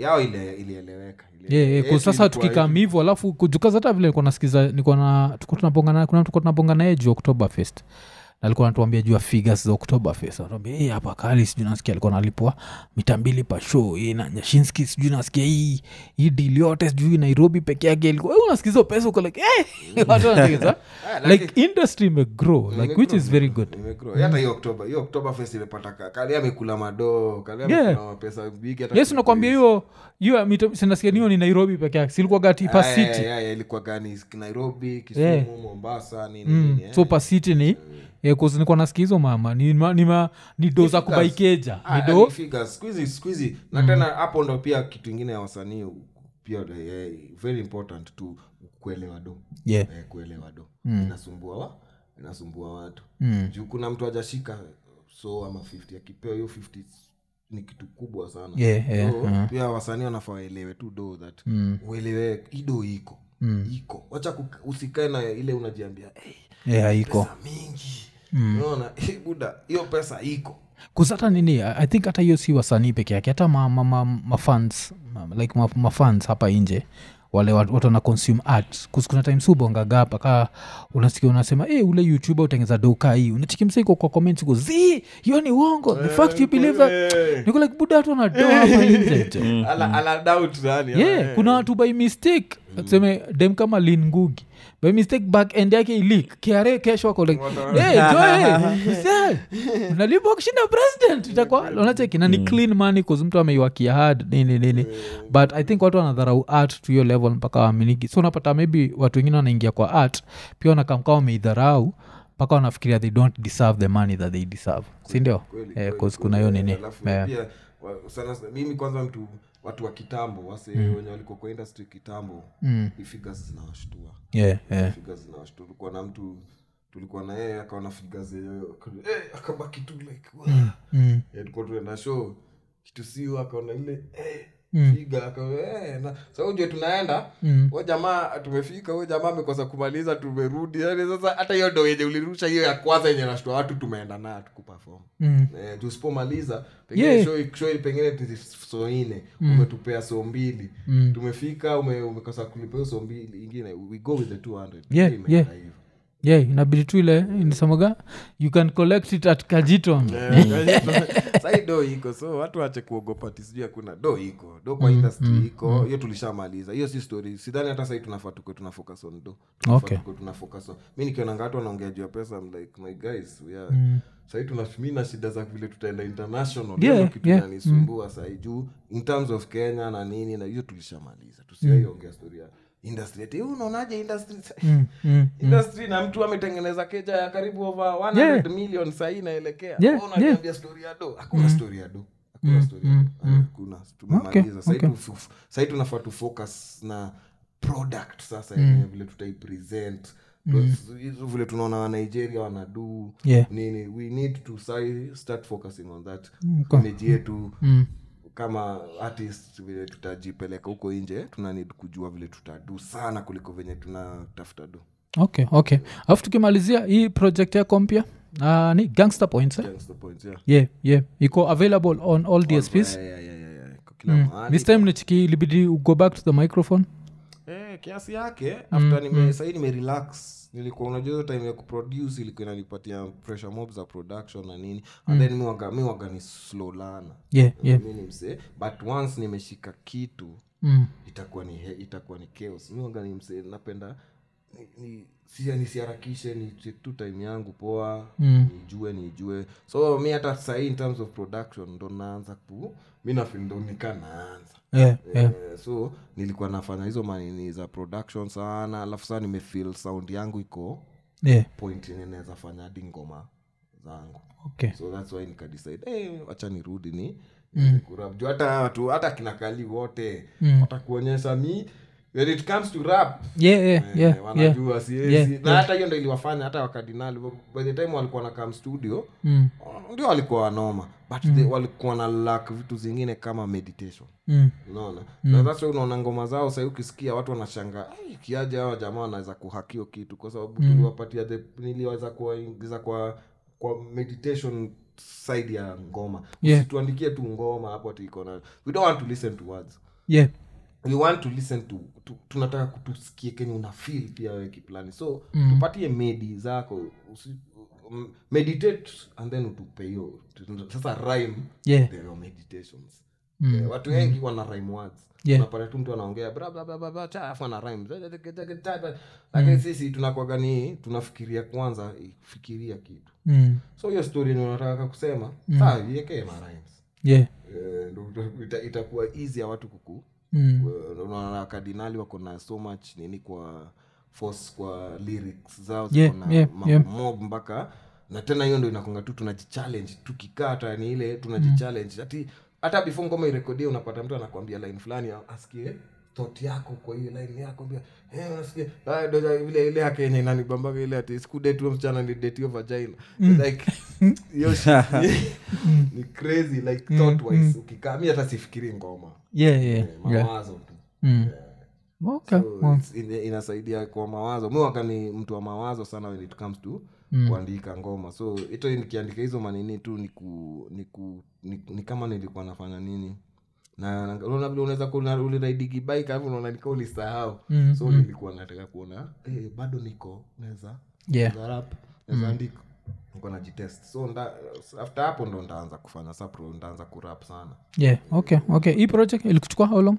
Yao ilieleweka sasa tukikam hivo alafu kujukaza hata vile nilikuwa nasikiza nilikuwa na tuko tunapongana kuna tuko tunapongana naye juu oktoberfest alikuwa anatuambia juu ya figures za oktoberfest anatuambia hey, hapa kali sijui nasikia alikuwa nalipwa mita mbili pa show hii na nyashinski sijui nasikia hii hii deal yote sijui nairobi peke yake ilikuwa hey, unasikiza hizo pesa uko like hey! [LAUGHS] watu wanasikiza [LAUGHS] Ah, like industry imegrow like which is very good hata hiyo oktoba hiyo oktoba fest imepata kali amekula mado kali Yeah. amekula mapesa bigi hata yes nakwambia hiyo hiyo sinasikia niyo ni nairobi peke yake silikuwa gati pa Ah, city ilikuwa gani nairobi kisumu Yeah. mombasa nini mm. nini, So pa city ni nikuwa nasikia hizo mama. Ni, ma, ni, ma, ni do za kubaikeja. Ni ah, na tena hapo ndo pia kitu ingine ya wasanii pia eh, very important to kuelewa do. Yeah. eh, kuelewa do. Inasumbua wa inasumbua watu. Mm. juu kuna mtu ajashika so ama 50 akipewa hiyo 50 ni kitu kubwa sana. Yeah, yeah, so, uh-huh. pia wasanii wanafaa waelewe tu do that. Mm. uelewe ido iko. Mm. iko. Wacha usikae na ile unajiambia hey, yeah, iko. mingi unaona [LAUGHS] hey, buda hiyo pesa iko. Kusata nini i think hata hiyo si wasanii peke yake hata mafans ma, ma, ma fans, ma, like mafans ma fans hapa nje wale watu wana consume art kuna time subongaga paka unasikia unasema hey, ule youtuber utengeza doka hii. Unachikimsaiko kwa comments uko zi hiyo ni wongo the fact you believe that niko like buda watu wanadoa hapa [LAUGHS] nje. Jo." [LAUGHS] ala, ala doubt yani yeah, kuna watu by mistake tuseme dem kama lin ngugi by mistake back end yake ilik kra kesho ako like hey, [LAUGHS] kushinda president itakuwa unacheki na ni clean money cause mtu ameiwakia hard nini nini. But i think watu wanadharau art to hiyo level mpaka waaminiki. So unapata maybe watu wengine wanaingia kwa art pia wanakamkaa wameidharau mpaka wanafikiria they don't deserve the money that they deserve. Sindio eh, kuna hiyo nini. Sana- mimi kwanza mtu watu wa kitambo wase wenye walikuwa kwa industry kitambo mm, ifiga zinawashtua yeah, yeah. zinawashtua tulikuwa na mtu tulikuwa na yeye akaona figa yenyewe eh, akabaki tu like "Wah." Mm, tuenda show kitu sio akaona ile eh, Mm. figa aka- eh, na sa ujue tunaenda mm. huyo jamaa tumefika huyo jamaa amekosa kumaliza tumerudi yani sasa hata hiyo ndo yenye ulirusha hiyo ya kwanza yenye nashtua watu tumeenda nayo tukupafom Mm. eh, tusipomaliza pengine Yeah. show, show pengine so ine umetupea so mbili Mm. tumefika ume, umekosa kulipa hiyo so mbili ingine we go with the 200 Yeah, yeah. hivyo. Yeah inabidi tu ile nisemaga you can collect it at kajiton sai do iko so watu wache kuogopa tisijui hakuna do iko do kwa industry iko hiyo tulishamaliza hiyo si story sidhani hata sai tunafaa tukwe tuna focus on do Okay. tuna focus on mi nikionanga watu wanaongea juu ya pesa I'm like my guys we are Mm. tuna na shida za vile tutaenda international Yeah, kitu yeah. mm. sai juu in terms of kenya na nini na hiyo tulishamaliza tusiaiongea mm. ya industry ati "Eh, unaonaje industry [LAUGHS] Mm, mm. industry na mtu ametengeneza keja ya karibu over 100 Yeah. million sahii inaelekea Yeah, Wewe unaniambia story ya do hakuna story ya do hakuna story ya do hakuna tumemaliza Sahii okay. sahii tunafaa tufocus na product sasa yenyewe vile tutaipresent Mm. vile tunaona wanigeria wanadu Yeah. nini we need to start focusing on that Okay. image yetu Mm. Kama artist vile tutajipeleka huko nje tunanid kujua vile tutadu sana kuliko venye tunatafuta du okay okay. Alafu tukimalizia hii project yako mpya uh, ni gangster points eh? gangster points yeah. yeah yeah. Iko available on all dsps Yeah, yeah, yeah, yeah. Kwa this time nichiki libidi go back to the microphone kiasi yake after nime sahii nimerelax. Nilikuwa unajua hiyo time ya kuproduce ilikuwa inanipatia pressure mob za production na nini. And then miwaga mi waga ni slow lana yeah, yeah. mi ni msee. But once nimeshika kitu Mm. itakuwa ni itakuwa ni chaos. Mi waga ni msee napenda ni, ni, nisiharakishe ni tu time yangu poa Mm. nijue nijue so mi hata sahii in terms of production ndo naanza ku mi nafil nika naanza Yeah, yeah. Eh, so nilikuwa nafanya hizo manini za production sana alafu saa nimefil sound yangu iko Yeah. point ninaweza naweza fanya hadi ngoma zangu Okay. so thats why nikadecide hey, wacha nirudi ni mm. juu hata watu hata kinakali wote Mm. watakuonyesha mi when it comes to rap Yeah, yeah, eh, yeah, yeah. wanajua siezi Yeah, na hata hiyo ndo iliwafanya hata wakardinali by the time walikuwa na kam studio Mm. ndio walikuwa wanoma. But they, walikuwa na lak vitu zingine kama meditation. Mm. unaona? Na that's unaona ngoma zao sahii ukisikia watu wanashanga kiaje hawa jamaa wanaweza kuhakio kitu? Kwa sababu tuliwapatia the niliweza kuwaingiza kwa kwa meditation side ya ngoma. Yeah. usituandikie tu ngoma hapo ati iko na we don't want to listen to words. Yeah. We want to listen to, to tunataka kutusikie kenye una feel pia wewe kiplani so mm. tupatie medi zako usi, um, meditate and then utupe hiyo sasa rhyme Yeah. there are meditations. Yeah, watu wengi wana rhyme words. Yeah. unapata tu mtu anaongea bra bra bra bra bra cha afu ana rhyme. Lakini sisi tunakwaga ni tunafikiria kwanza fikiria kitu. Mm. so hiyo story ni unataka kusema. Saa iwekee ma rhymes. Yeah. Eh, ndo ita- ita- easy ya watu kuku Mm. Unaona kardinali wako na so much nini kwa force kwa lyrics zao Yeah, yeah, yeah. mob mpaka na tena hiyo ndo inakonga tu tunajichallenge tukikaa hata ni ile tunajichallenge hati hata before ngoma irekodia unapata mtu anakwambia line fulani asikie thought yako kwa hiyo line yako ambia eh unasikia? Ah, doja vile ile yake yenye inanibambaga ile ati sikudate huyo msichana ni date hiyo vagina. Like [LAUGHS] yo [LAUGHS] ni crazy like thought wise. ukikaa mimi hata sifikiri ngoma. Yeah, yeah, Eh, yeah. mawazo tu. Mm. Okay. So, it's- in, inasaidia kwa mawazo. Mi wakani mtu wa mawazo sana when it comes to kuandika ngoma. So ito nikiandika hizo manini tu ni, ku, ni, ku, ni, ni kama nilikuwa nafanya nini na na- unaona vile unaweza kuona uliraidigi bike alafu unaona nika ulisahau Mm, so nilikuwa nataka kuona hey, bado niko naweza Yeah. rap naweza andika niko najitest so nda, after hapo ndo ndaanza kufanya sapro ndaanza kurap sana Yeah. Okay. Okay. hii project ilikuchukua how long